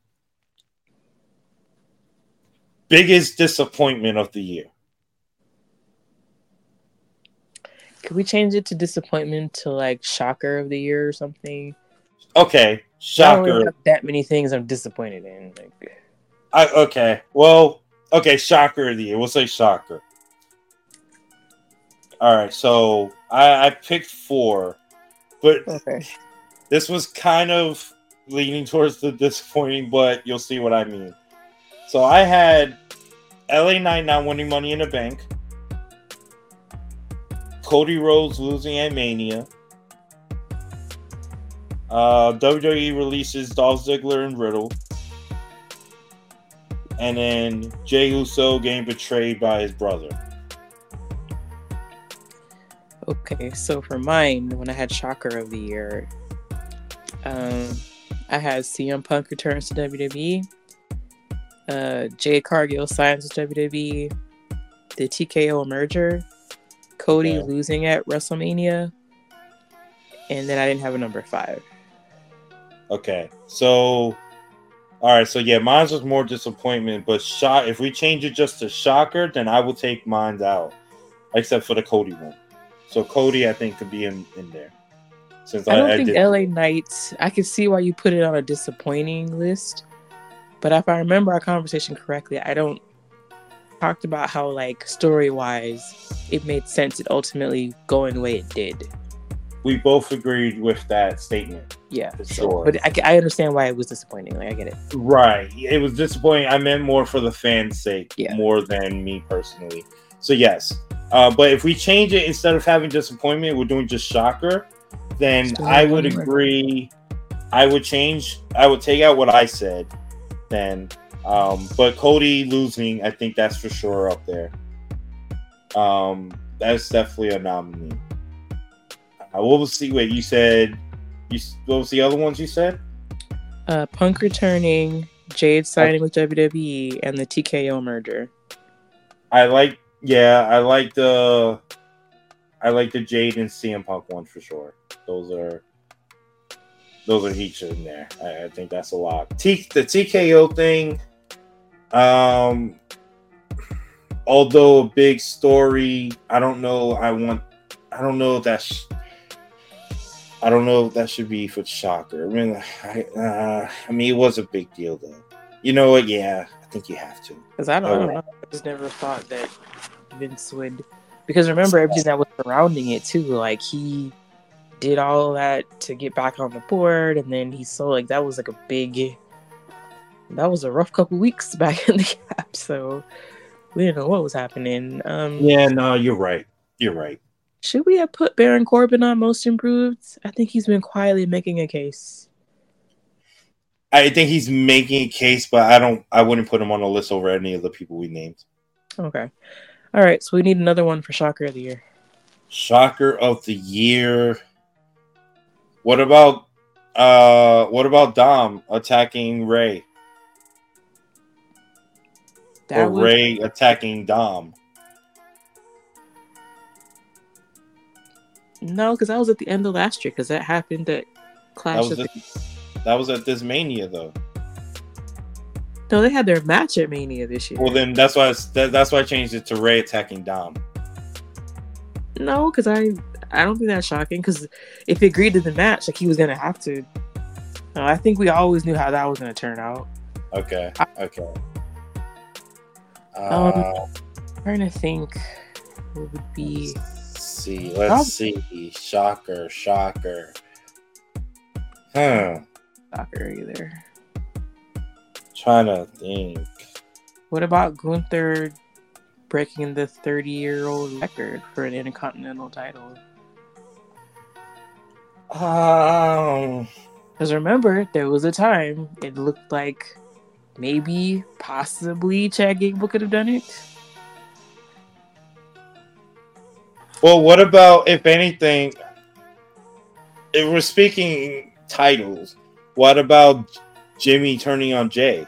Biggest disappointment of the year. Could we change it to disappointment to like shocker of the year or something? Okay. I don't Shocker. really have that many things I'm disappointed in. Like, I, okay. Well, okay. Shocker of the year. We'll say shocker. All right. So I, I picked four, but okay. this was kind of leaning towards the disappointing, but you'll see what I mean. So I had LA Knight not winning Money in the Bank, Cody Rhodes losing at Mania, uh, WWE releases Dolph Ziggler and Riddle, and then Jey Uso getting betrayed by his brother. Okay, so for mine, when I had shocker of the year, um, I had CM Punk returns to WWE, uh, Jade Cargill signs with WWE, the TKO merger, Cody Yeah. losing at WrestleMania, and then I didn't have a number five. Okay, so all right, so yeah, mine's was more disappointment, but shock. If we change it just to shocker, then I will take mine out, except for the Cody one. So Cody, I think, could be in in there. Since I I, don't I think did, LA Knights. I can see why you put it on a disappointing list, but if I remember our conversation correctly, I don't talked about how like story wise, it made sense. It ultimately going the way it did. we both agreed with that statement. Yeah, sure. But I, I understand why it was disappointing. Like I get it. Right, it was disappointing. I meant more for the fans' sake, Yeah. more than me personally. So yes, uh, but if we change it instead of having disappointment, we're doing just shocker. Then Still I would agree. I would change. I would take out what I said. Then, um, but Cody losing, I think that's for sure up there. Um, that's definitely a nominee. Uh, what was the wait? You said you. What was the other ones you said? Uh, Punk returning, Jade signing with WWE, and the TKO merger. I like, yeah, I like the, I like the Jade and CM Punk one for sure. Those are, those are each in there. I, I think that's a lot. T the TKO thing, um, although a big story, I don't know. I want, I don't know if that's. I don't know if that should be for Shocker. I mean, I, uh, I mean, it was a big deal though. You know what? Yeah, I think you have to. Because I don't, Oh. know. I just never thought that Vince would. Because remember everything that was surrounding it too. Like he did all that to get back on the board, and then he sold. Like that was like a big. That was a rough couple weeks back in the cap. So we didn't know what was happening. Um, Yeah, no, you're right. You're right. Should we have put Baron Corbin on most improved? I think he's been quietly making a case. I think he's making a case, but I don't. I wouldn't put him on a list over any of the people we named. Okay. All right, so we need another one for Shocker of the Year. Shocker of the year. What about uh what about Dom attacking Rhea? That or was, Rey attacking Dom? No, because that was at the end of last year, because that happened at That Clash was of the... the, that was at this Mania though. No, they had their match at Mania this year. Well then that's why I, that, that's why I changed it to Rey attacking Dom. No, because I I don't think that's shocking. Because if he agreed to the match, like he was gonna have to. No, I think we always knew how that was gonna turn out. Okay. Okay. Um, Uh, trying to think, what would be? let's see. Let's see. Shocker. Shocker. Huh. Shocker either. Trying to think. What about Gunther breaking the 30 year old record for an intercontinental title? Um. Because remember, there was a time it looked like maybe, possibly Chad Gable could have done it. Well, what about if anything? If we're speaking titles, what about Jimmy turning on Jey?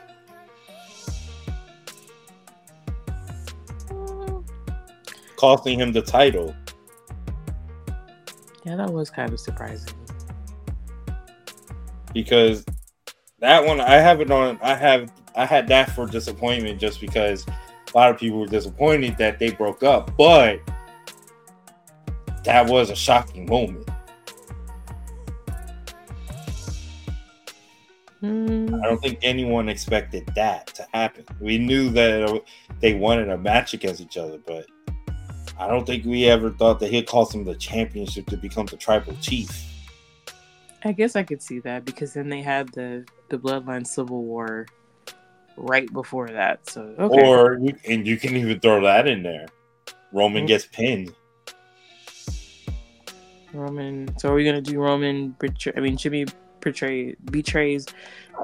Costing him the title. Yeah, that was kind of surprising. because that one I have it on. I have I had that for disappointment just because a lot of people were disappointed that they broke up, but that was a shocking moment. Hmm. I don't think anyone expected that to happen. We knew that they wanted a match against each other, but I don't think we ever thought that he'd cost him the championship to become the tribal chief. I guess I could see that because then they had the the Bloodline Civil War right before that. So okay. Or and you can even throw that in there. Roman gets pinned. Roman. So are we gonna do Roman? Betray, I mean, Jimmy betray betrays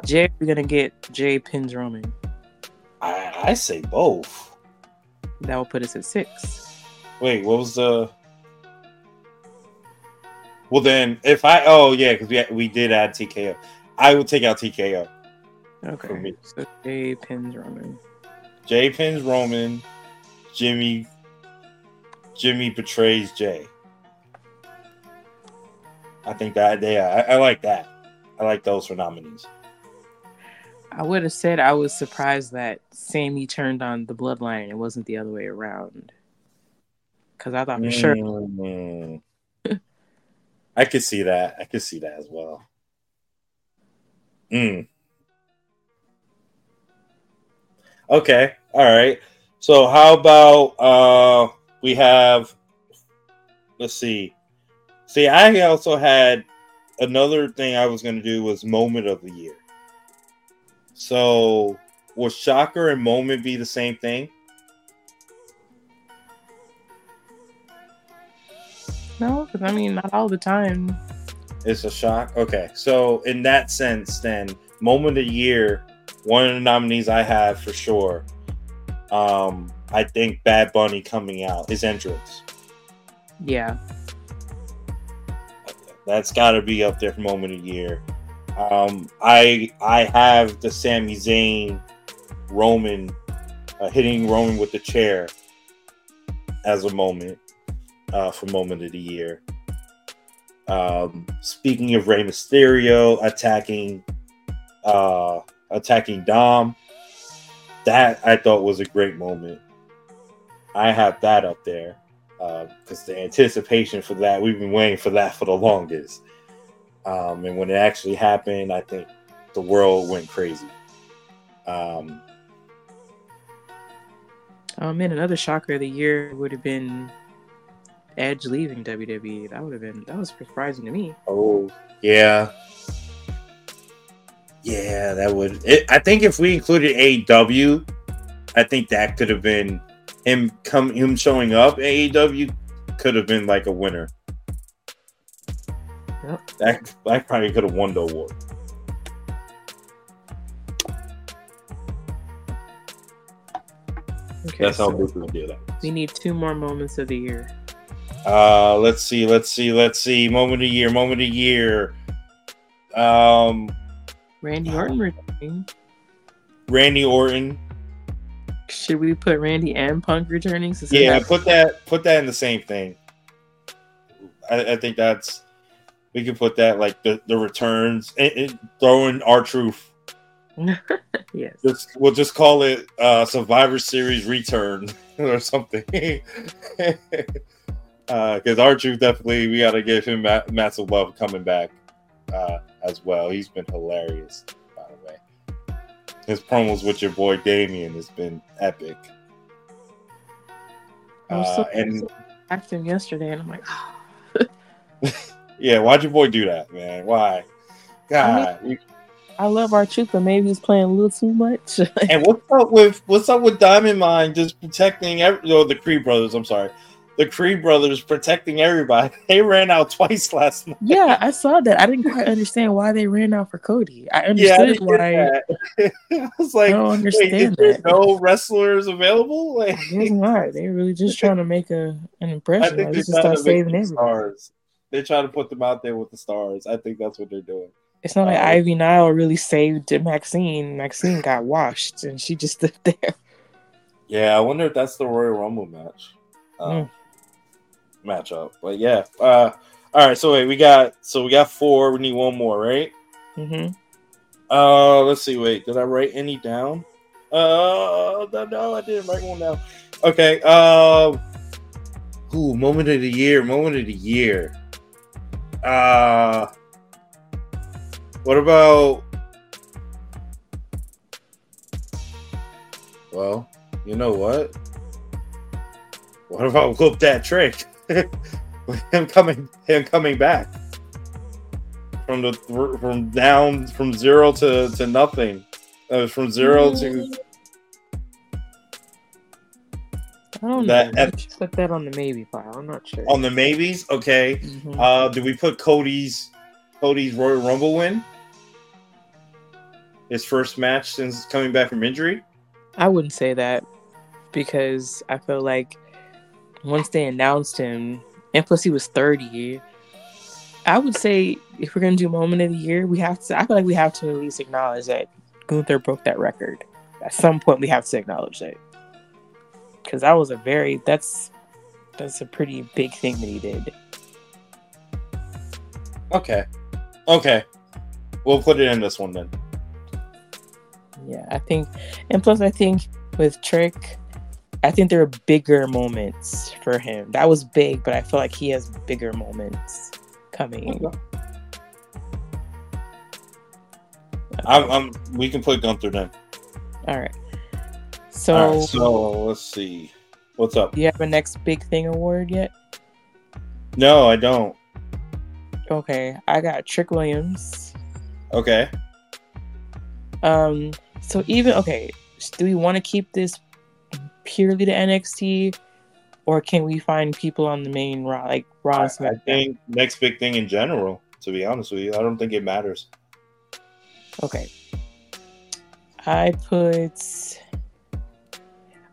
Jey. We're gonna get Jey pins Roman. I, I say both. That will put us at six. Wait, what was the? Well, then if I oh yeah, because we we did add TKO. I would take out TKO. Okay. So Jey pins Roman. Jey pins Roman. Jimmy. Jimmy betrays Jey. I think that yeah, I, I like that. I like those for nominees. I would have said I was surprised that Sami turned on the Bloodline and it wasn't the other way around. Because I thought for sure Mm. I could see that. I could see that as well. Mm. Okay. All right. So how about uh we have let's see. See, I also had another thing I was gonna do was moment of the year. So will shocker and moment be the same thing? no, because I mean not all the time. It's a shock. Okay, so in that sense, then moment of the year, one of the nominees I have for sure. Um, I think Bad Bunny coming out, his entrance. Yeah. That's got to be up there for moment of the year. Um, I I have the Sami Zayn Roman uh, hitting Roman with the chair as a moment uh, for moment of the year. Um, speaking of Rey Mysterio attacking uh, attacking Dom, that I thought was a great moment. I have that up there because the anticipation for that we've been waiting for that for the longest. Um, and when it actually happened, I think the world went crazy. Um, Oh man, another shocker of the year would have been Edge leaving WWE. That would have been that was surprising to me. oh yeah, yeah, that would. It, I think if we included AEW, I think that could have been him come him showing up AEW could have been like a winner. Yep. That that probably could have won the award. Okay, That's how so Booker would do that. we need two more moments of the year. Uh, let's see, let's see, let's see. Moment of the year, moment of the year. Um, Randy Orton returning. Randy Orton. Should we put Randy and Punk returning? Yeah, has- put that put that in the same thing. I, I think that's we can put that like the the returns and, and throw in R-Truth. yes. Just we'll just call it uh Survivor Series return or something. Because R-Truth definitely we got to give him ma- massive love coming back uh, as well. He's been hilarious, by the way. His promos with your boy Damian has been epic. I was Uh, so and acting yesterday, and I'm like, yeah, why'd your boy do that, man? Why? God. you- I love R-Truth, but maybe he's playing a little too much. and what's up with what's up with Diamond Mine just protecting every or the Creed brothers? I'm sorry, the Creed brothers protecting everybody. They ran out twice last night. yeah, I saw that. I didn't quite understand why they ran out for Cody. I Yeah, I understood why. I was like, I don't understand that. no wrestlers available? Like, why they're really just trying to make a an I impression. think Like, they're just trying to saving everybody. stars. They're trying to put them out there with the stars. I think that's what they're doing. It's not like Uh, Ivy Nile really saved Maxxine. Maxxine got washed, and she just stood there. Yeah, I wonder if that's the Royal Rumble match. Mm. Matchup, but yeah. Uh, all right, so wait, we got so we got four. We need one more, right? Mm-hmm. Uh, let's see. Wait, did I write any down? Uh, no, no, I didn't write one down. Okay. Um, ooh, moment of the year. Moment of the year. Uh, what about? Well, you know what? What about whoop that trick? him coming, him coming back from the from down from zero to to nothing, uh, from zero to I don't That- know. Let's put that on the maybe pile. I'm not sure. on the maybes. Okay, Mhm. uh, do we put Cody's Cody's Royal Rumble win? His first match since coming back from injury. I wouldn't say that because I feel like once they announced him, and plus he was 30, I would say if we're gonna do moment of the year, we have to. I feel like we have to at least acknowledge that Gunther broke that record. At some point, we have to acknowledge that because that was a very that's that's a pretty big thing that he did. Okay, okay, we'll put it in this one then. Yeah, I think, and plus, I think with Trick, I think there are bigger moments for him. That was big, but I feel like he has bigger moments coming. I'm, I'm we can put Gunther then. All right. So, All right, so let's see, what's up? do you have a next big thing award yet? No, I don't. Okay, I got Trick Williams. Okay. Um, so even okay, do we want to keep this purely to NXT, or can we find people on the main Raw, like Raw? I, I think next big thing in general. To be honest with you, I don't think it matters. Okay. I put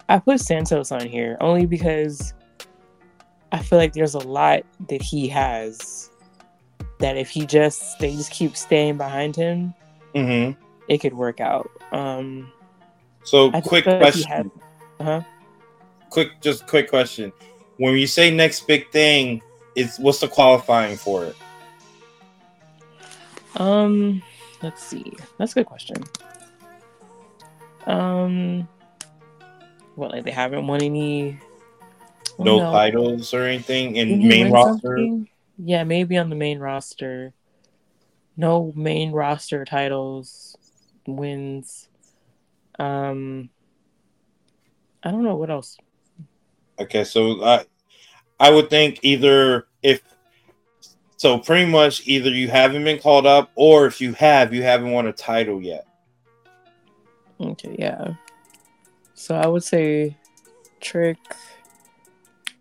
I put Santos on here only because I feel like there's a lot that he has that if he just they just keep staying behind him, Mm-hmm. it could work out. Um So, quick like question. had- uh-huh. Quick, just quick question. When you say next big thing, is what's the qualifying for it? Um let's see. That's a good question. Um what like they haven't won any No, no. titles or anything in main roster. something? Yeah, maybe on the main roster. No main roster titles, wins. Um, I don't know what else. Okay, so I, I would think either if, so pretty much either you haven't been called up, or if you have, you haven't won a title yet. Okay, yeah. So I would say Trick,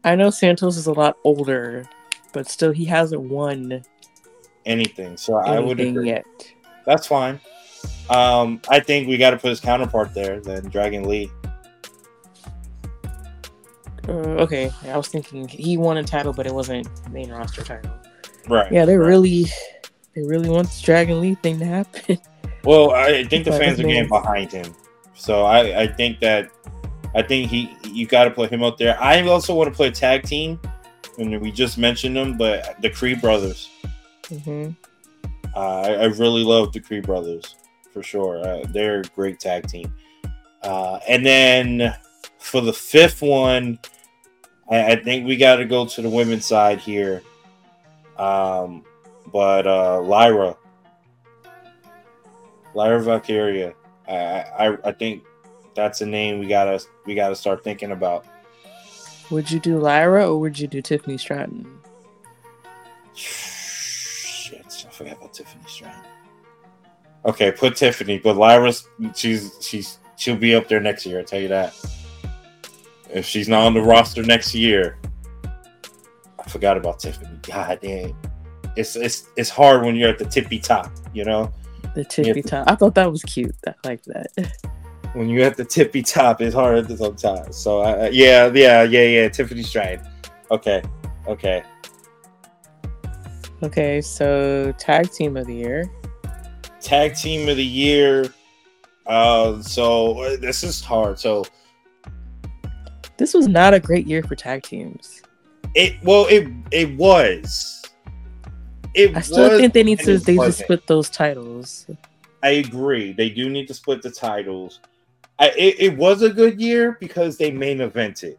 I know Santos is a lot older, but still, he hasn't won anything. So I would anything agree. yet. That's fine. Um, I think we got to put his counterpart there, then Dragon Lee. Uh, okay, I was thinking he won a title, but it wasn't main roster title. Right. Yeah, they right. really, they really want this Dragon Lee thing to happen. Well, I think the But fans are getting behind him, so I, I think that I think he you got to put him out there. I also want to play a tag team, and we just mentioned them, but the Creed brothers. hmm Uh, I, I really love the Creed brothers for sure. Uh, they're a great tag team. Uh, and then for the fifth one, I, I think we got to go to the women's side here. Um, but uh, Lyra, Lyra Valkyria, I, I I think that's a name we gotta we gotta start thinking about. Would you do Lyra or would you do Tiffany Stratton? Shit, I forgot about Tiffany Stratton. Okay, put Tiffany, but Lyra's she's she's she'll be up there next year. I tell you that. If she's not on the roster next year, I forgot about Tiffany. God damn, it's it's it's hard when you're at the tippy top. You know, The tippy top. I thought that was cute. I like that. when you're at the tippy top, it's hard at the top. So uh, yeah, yeah, yeah, yeah. Tiffany Stratton. Okay, okay. Okay, so tag team of the year. tag team of the year. Uh, so uh, this is hard. So This was not a great year for tag teams. it well it it was. It I still was, think they need to they need split those titles. I agree. They do need to split the titles. I, it, it was a good year because they main evented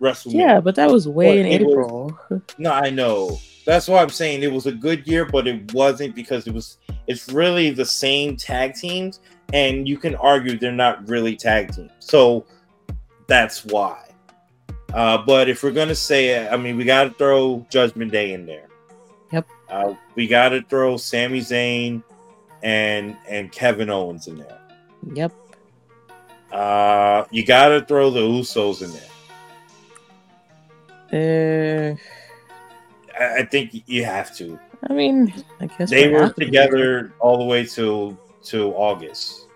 WrestleMania. Yeah, but that was way But in it was- April. No, I know. That's why I'm saying it was a good year, but it wasn't because it was. It's really the same tag teams, and you can argue they're not really tag teams. So that's why. Uh, but if we're gonna say it, I mean, we got to throw Judgment Day in there. Yep. Uh, we got to throw Sami Zayn and and Kevin Owens in there. Yep. Uh, you got to throw the Usos in there. Uh, I, I think you have to. I mean, I guess they were together all the way to to August.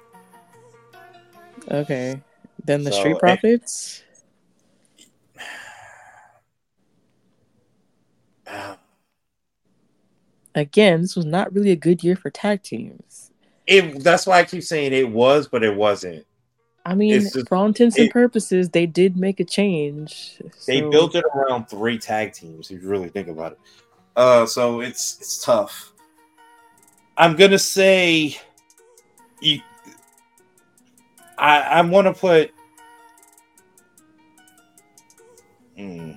Okay. Then the So, Street eh, Profits. Again, this was not really a good year for tag teams. It that's why I keep saying it was, but it wasn't. I mean, just- for all intents and it- purposes, they did make a change. They So- built it around three tag teams. If you really think about it, uh, so it's it's tough. I'm gonna say, you. I I want to put. Hmm.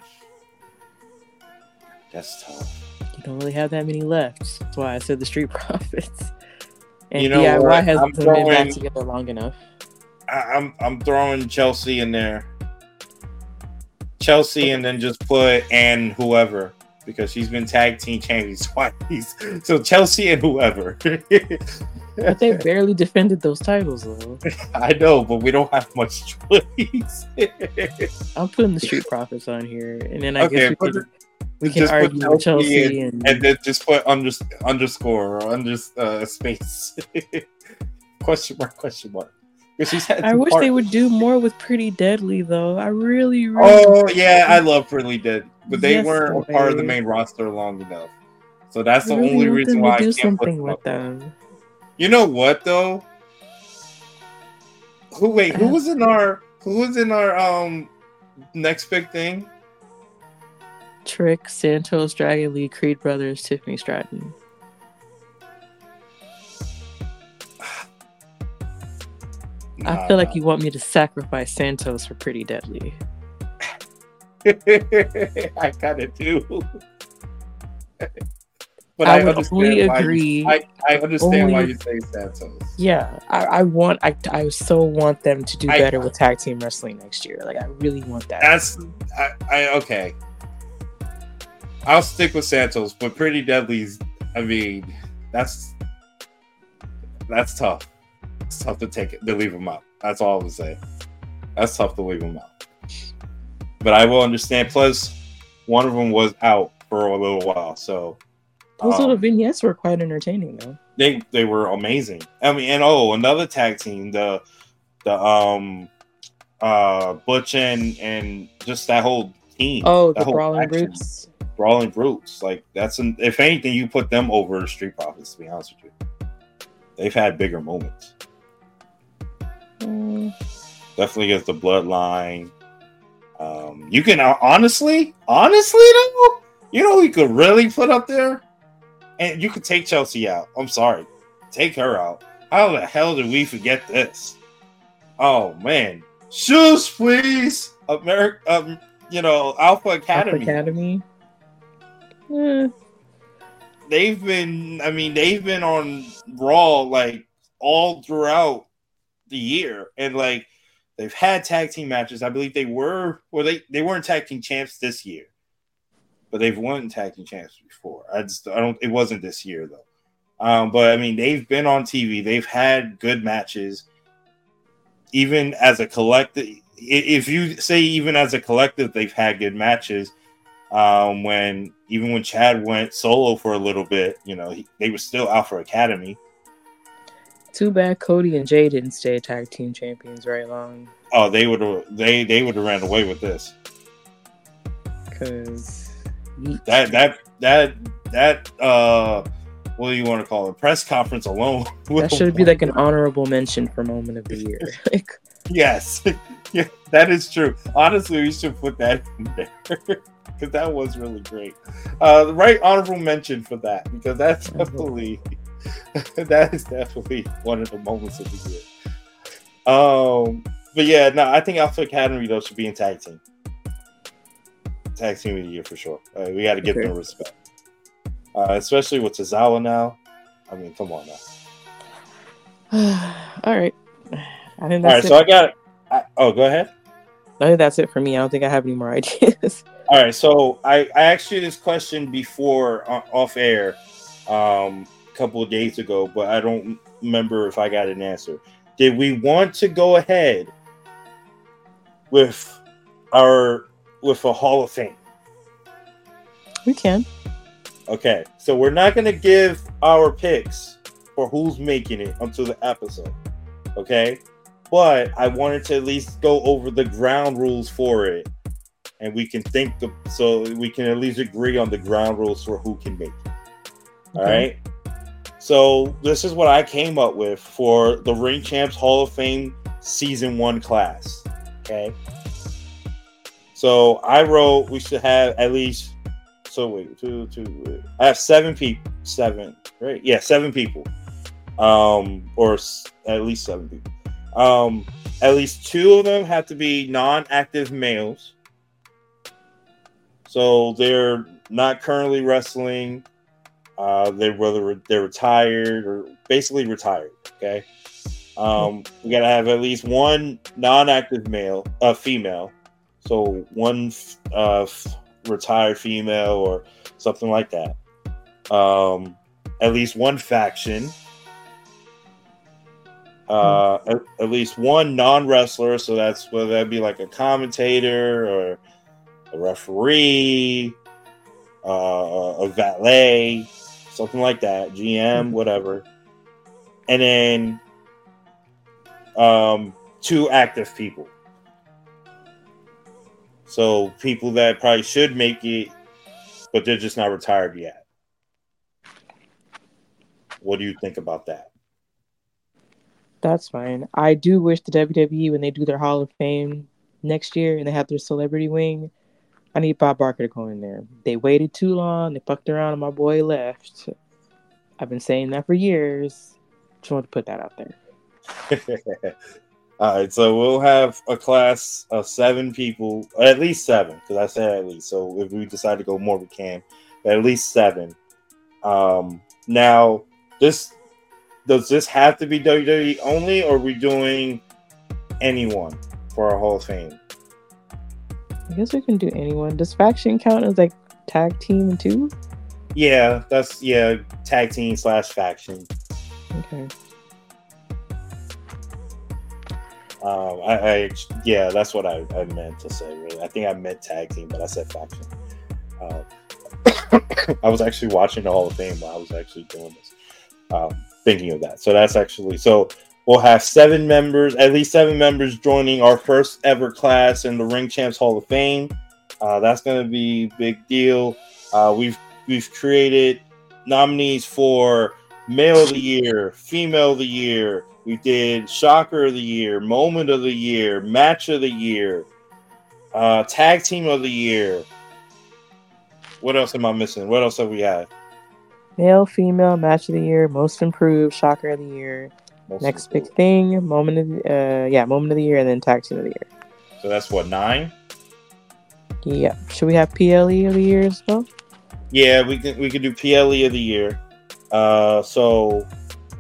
that's tough. You don't really have that many left. That's why I said the Street Profits. And You know DIY what? hasn't I'm been back together long enough. I, I'm I'm throwing Chelsea in there. Chelsea and then just put and whoever because she's been tag team champions twice. So Chelsea and whoever. But they barely defended those titles, though. I know, but we don't have much choice. I'm putting the Street Profits on here, and then I Okay, guess we can, we can argue Chelsea Chelsea and, and then just put under, underscore or under uh, space. question mark, question mark. Because she's had I wish part- they would do more with Pretty Deadly, though. I really, really. Oh yeah, I love Pretty Dead, but they Yes, weren't a part of the main roster long enough. So that's the really only reason why I can't put something them with up them. You know what though? Who wait? Who Uh, was in our? Who was in our um next big thing? Trick, Santos, Dragon Lee, Creed Brothers, Tiffany Stratton. I feel like you want me to sacrifice Santos for Pretty Deadly. I kind of do. but I I, would understand only why you- agree. I, I understand why you say Santos. Yeah, I, I want. I, I so want them to do I- better with tag team wrestling next year. Like I really want that. That's I, I okay. I'll stick with Santos, but Pretty Deadly's. I mean, that's that's tough. It's tough to take it to leave him out. That's all I'm saying. That's tough to leave him out. But I will understand. Plus, one of them was out for a little while, so Those um, little vignettes were quite entertaining, though. they they were amazing. I mean, and oh, another tag team, the the um uh Butch and and just that whole team. Oh, the Brawling Brutes. Brawling Brutes. Like that's an if anything, you put them over Street Profits. To be honest with you, they've had bigger moments. Mm, Definitely against the Bloodline. Um, you can uh, honestly, honestly though, you know you could really put up there, and you could take Chelsea out. I'm sorry, take her out. How the hell did we forget this? Oh man, shoes please, America. Um, you know Alpha Alpha Academy. Academy. Eh, They've been, I mean, they've been on Raw like all throughout the year, and like they've had tag team matches. I believe they were, well, they they weren't tag team champs this year, but they've won tag team champs before. I just, I don't, it wasn't this year though. Um, but I mean, they've been on TV. They've had good matches, even as a collective. If you say even as a collective, they've had good matches. Um, when even when Chad went solo for a little bit, you know, he, they were still Alpha Academy. Too bad Cody and Jey didn't stay tag team champions very long. Oh, they would have they they would have ran away with this. Because That that that that uh, what do you want to call it? Press conference alone. that should be like an honorable mention for moment of the year. like, Yes, yeah, that is true. Honestly, we should put that in there because that was really great. Uh, the right honorable mention for that because that's definitely that is definitely one of the moments of the year. Um, but yeah, no, I think Alpha Academy though should be in tag team, tag team of the year for sure. Uh, we got to give Okay. them respect, uh, especially with Tozawa now. I mean, come on now. all right. I think All right, that's so I got. I, oh, go ahead. I think that's it for me. I don't think I have any more ideas. All right, so I, I asked you this question before uh, off air um, couple of days ago, but I don't remember if I got an answer. Did we want to go ahead with our with a Hall of Fame? we can. Okay, so we're not going to give our picks for who's making it until the episode. Okay, but I wanted to at least go over the ground rules for it, and we can think the, so we can at least agree on the ground rules for who can make it. All Okay. right. So this is what I came up with for the Ring Champs Hall of Fame Season One class. Okay. So I wrote we should have at least. So wait, two, two. I have seven people. Seven, right? Yeah, seven people. Um, or s- at least seven people. Um, at least two of them have to be non-active males. So they're not currently wrestling. Uh, they're whether they're retired or basically retired. Okay. Um, we gotta have at least one non-active male, uh, female. So one f- uh, retired female or something like that. Um, at least one faction. Uh, at, at least one non-wrestler. So that's whether that be like a commentator or a referee, uh, a valet, something like that, GM, whatever. And then um, two active people. So people that probably should make it, but they're just not retired yet. What do you think about that? That's fine. I do wish the WWE when they do their Hall of Fame next year and they have their celebrity wing, I need Bob Barker to go in there. They waited too long. They fucked around and my boy left. I've been saying that for years. Just want to put that out there. All right, so we'll have a class of seven people, at least seven, because I said at least. So if we decide to go more, we can. But at least seven. Um, now, this does this have to be WWE only, or are we doing anyone for our Hall of Fame? I guess we can do anyone. Does faction count as like tag team too? Yeah, that's yeah, tag team slash faction. Okay. Um, I, I yeah, that's what I, I meant to say. Really, I think I meant tag team, but I said faction. Uh, I was actually watching the Hall of Fame while I was actually doing this, um, thinking of that. So that's actually so we'll have seven members, at least seven members joining our first ever class in the Ring Champs Hall of Fame. Uh, that's going to be big deal. Uh, we've we've created nominees for male of the year, female of the year. We did shocker of the year, moment of the year, match of the year, uh, tag team of the year. What else am I missing? What else have we had? Male, female, match of the year, most improved, shocker of the year, Most next big thing, moment of the, uh yeah, moment of the year, and then tag team of the year. So that's what nine. Yeah. Should we have PLE of the year as well? Yeah, we can we could do PLE of the year. Uh, so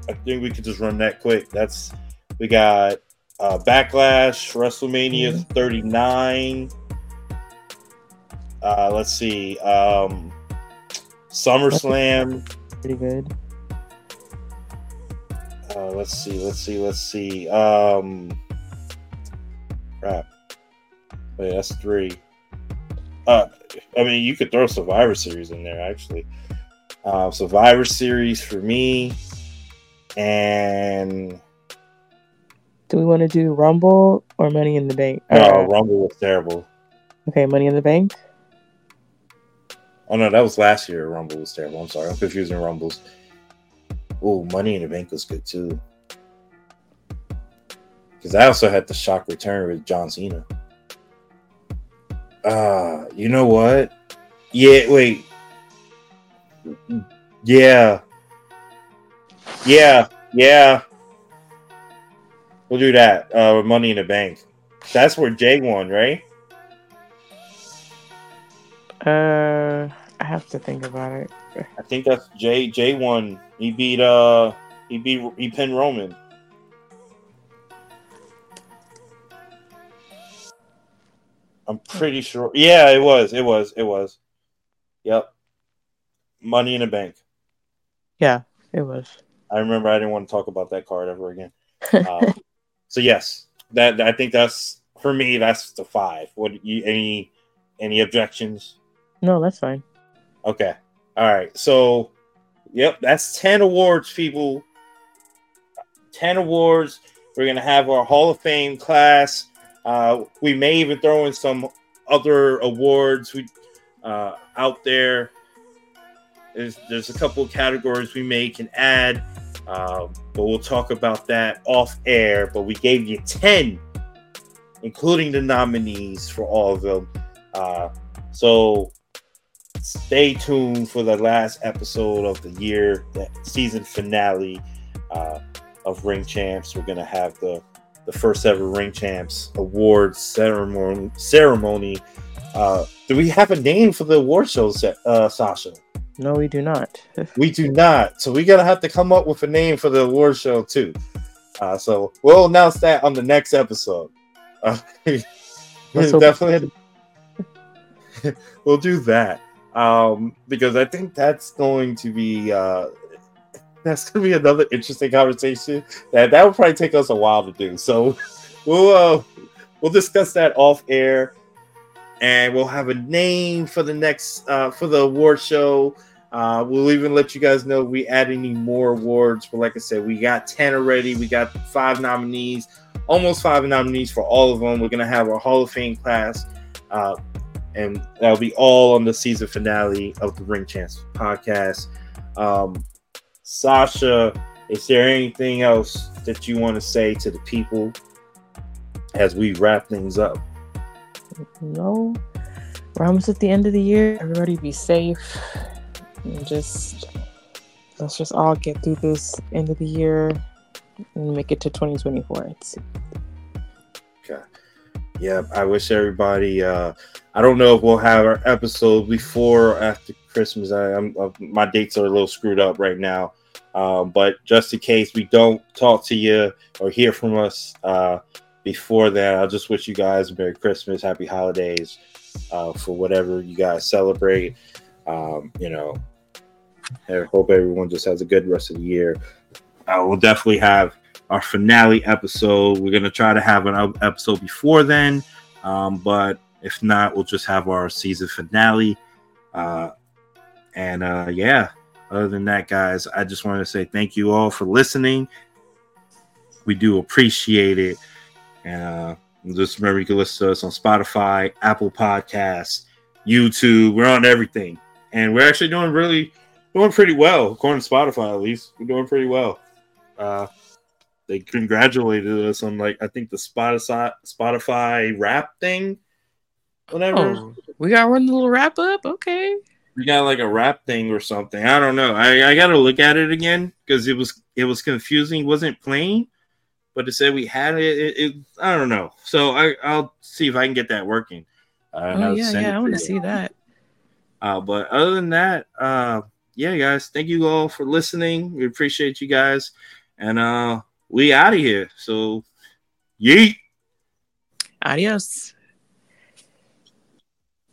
I think we could just run that quick. That's we got uh, Backlash, WrestleMania 39. Uh, let's see, um, SummerSlam. Pretty good. Uh, let's see, let's see, let's see. Um, crap. Wait, that's three. Uh, I mean, you could throw Survivor Series in there actually. Uh, Survivor Series for me, and Do we want to do Rumble or Money in the Bank? no, Uh, Rumble was terrible. okay, Money in the Bank. Oh no, that was last year. Rumble was terrible. I'm sorry, I'm confusing Rumbles. Oh, Money in the Bank was good too. Because I also had the shock return with John Cena. Uh, you know what? Yeah, wait. Yeah. Yeah, yeah. We'll do that. Uh, Money in the Bank. That's where Jey won, right? Uh, I have to think about it. I think that's Jey. Jey won. He beat uh he beat he pinned Roman. I'm pretty sure. Yeah, it was. It was. It was. Yep. Money in the Bank. Yeah, it was. I remember I didn't want to talk about that card ever again. Um, so yes, that I think that's for me. That's the five. What you any any objections? No, that's fine. Okay. All right. So, yep, that's 10 awards, people. 10 awards. We're going to have our Hall of Fame class. Uh, we may even throw in some other awards we, uh, out there. There's, there's a couple of categories we may can add, uh, but we'll talk about that off air. But we gave you 10, including the nominees for all of them. Uh, so stay tuned for the last episode of the year, the season finale uh, of Ring Champs. We're gonna have the the first ever Ring Champs awards ceremony. Ceremony. Uh, do we have a name for the award show, uh, Sasha? No, we do not. We do not. So we gotta have to come up with a name for the award show too. Uh, so we'll announce that on the next episode. Uh, definitely, we'll do that um, because I think that's going to be uh, that's going to be another interesting conversation. That that would probably take us a while to do. So we'll uh, we'll discuss that off air, and we'll have a name for the next uh, for the award show. Uh, we'll even let you guys know we add any more awards. But like I said, we got 10 already. We got five nominees, almost five nominees for all of them. We're to have our Hall of Fame class. Uh, and that'll be all on the season finale of the Ring Champs podcast. Um, Sasha, is there anything else that you want to say to the people as we wrap things up? No. We're almost at the end of the year. Everybody be safe. And just let's just all get through this end of the year and make it to 2024. It's Yeah, I wish everybody. Uh, I don't know if we'll have our episode before or after Christmas. I, I'm, uh, my dates are a little screwed up right now, um, but just in case we don't talk to you or hear from us uh, before that, I'll just wish you guys a Merry Christmas, Happy Holidays uh, for whatever you guys celebrate. Um, you know, I hope everyone just has a good rest of the year. Uh, we'll definitely have our finale episode. We're gonna try to have an episode before then, um, but if not, we'll just have our season finale. Uh, and uh, yeah, other than that, guys, I just want to say thank you all for listening. We do appreciate it. And uh, just remember, you can listen to us on Spotify, Apple Podcasts, YouTube. We're on everything, and we're actually doing really doing pretty well according to Spotify. At least we're doing pretty well. Uh, they congratulated us on like I think the Spotify Spotify rap thing. Whatever. Oh, we got one little wrap up. Okay. We got like a rap thing or something. I don't know. I, I gotta look at it again because it was it was confusing. It wasn't plain, but it said we had it. it, it I don't know. So I I'll see if I can get that working. Uh, oh yeah, yeah. I want to see that. Uh, but other than that, uh, yeah, guys, thank you all for listening. We appreciate you guys, and uh, we out of here. So, yeet. Adios.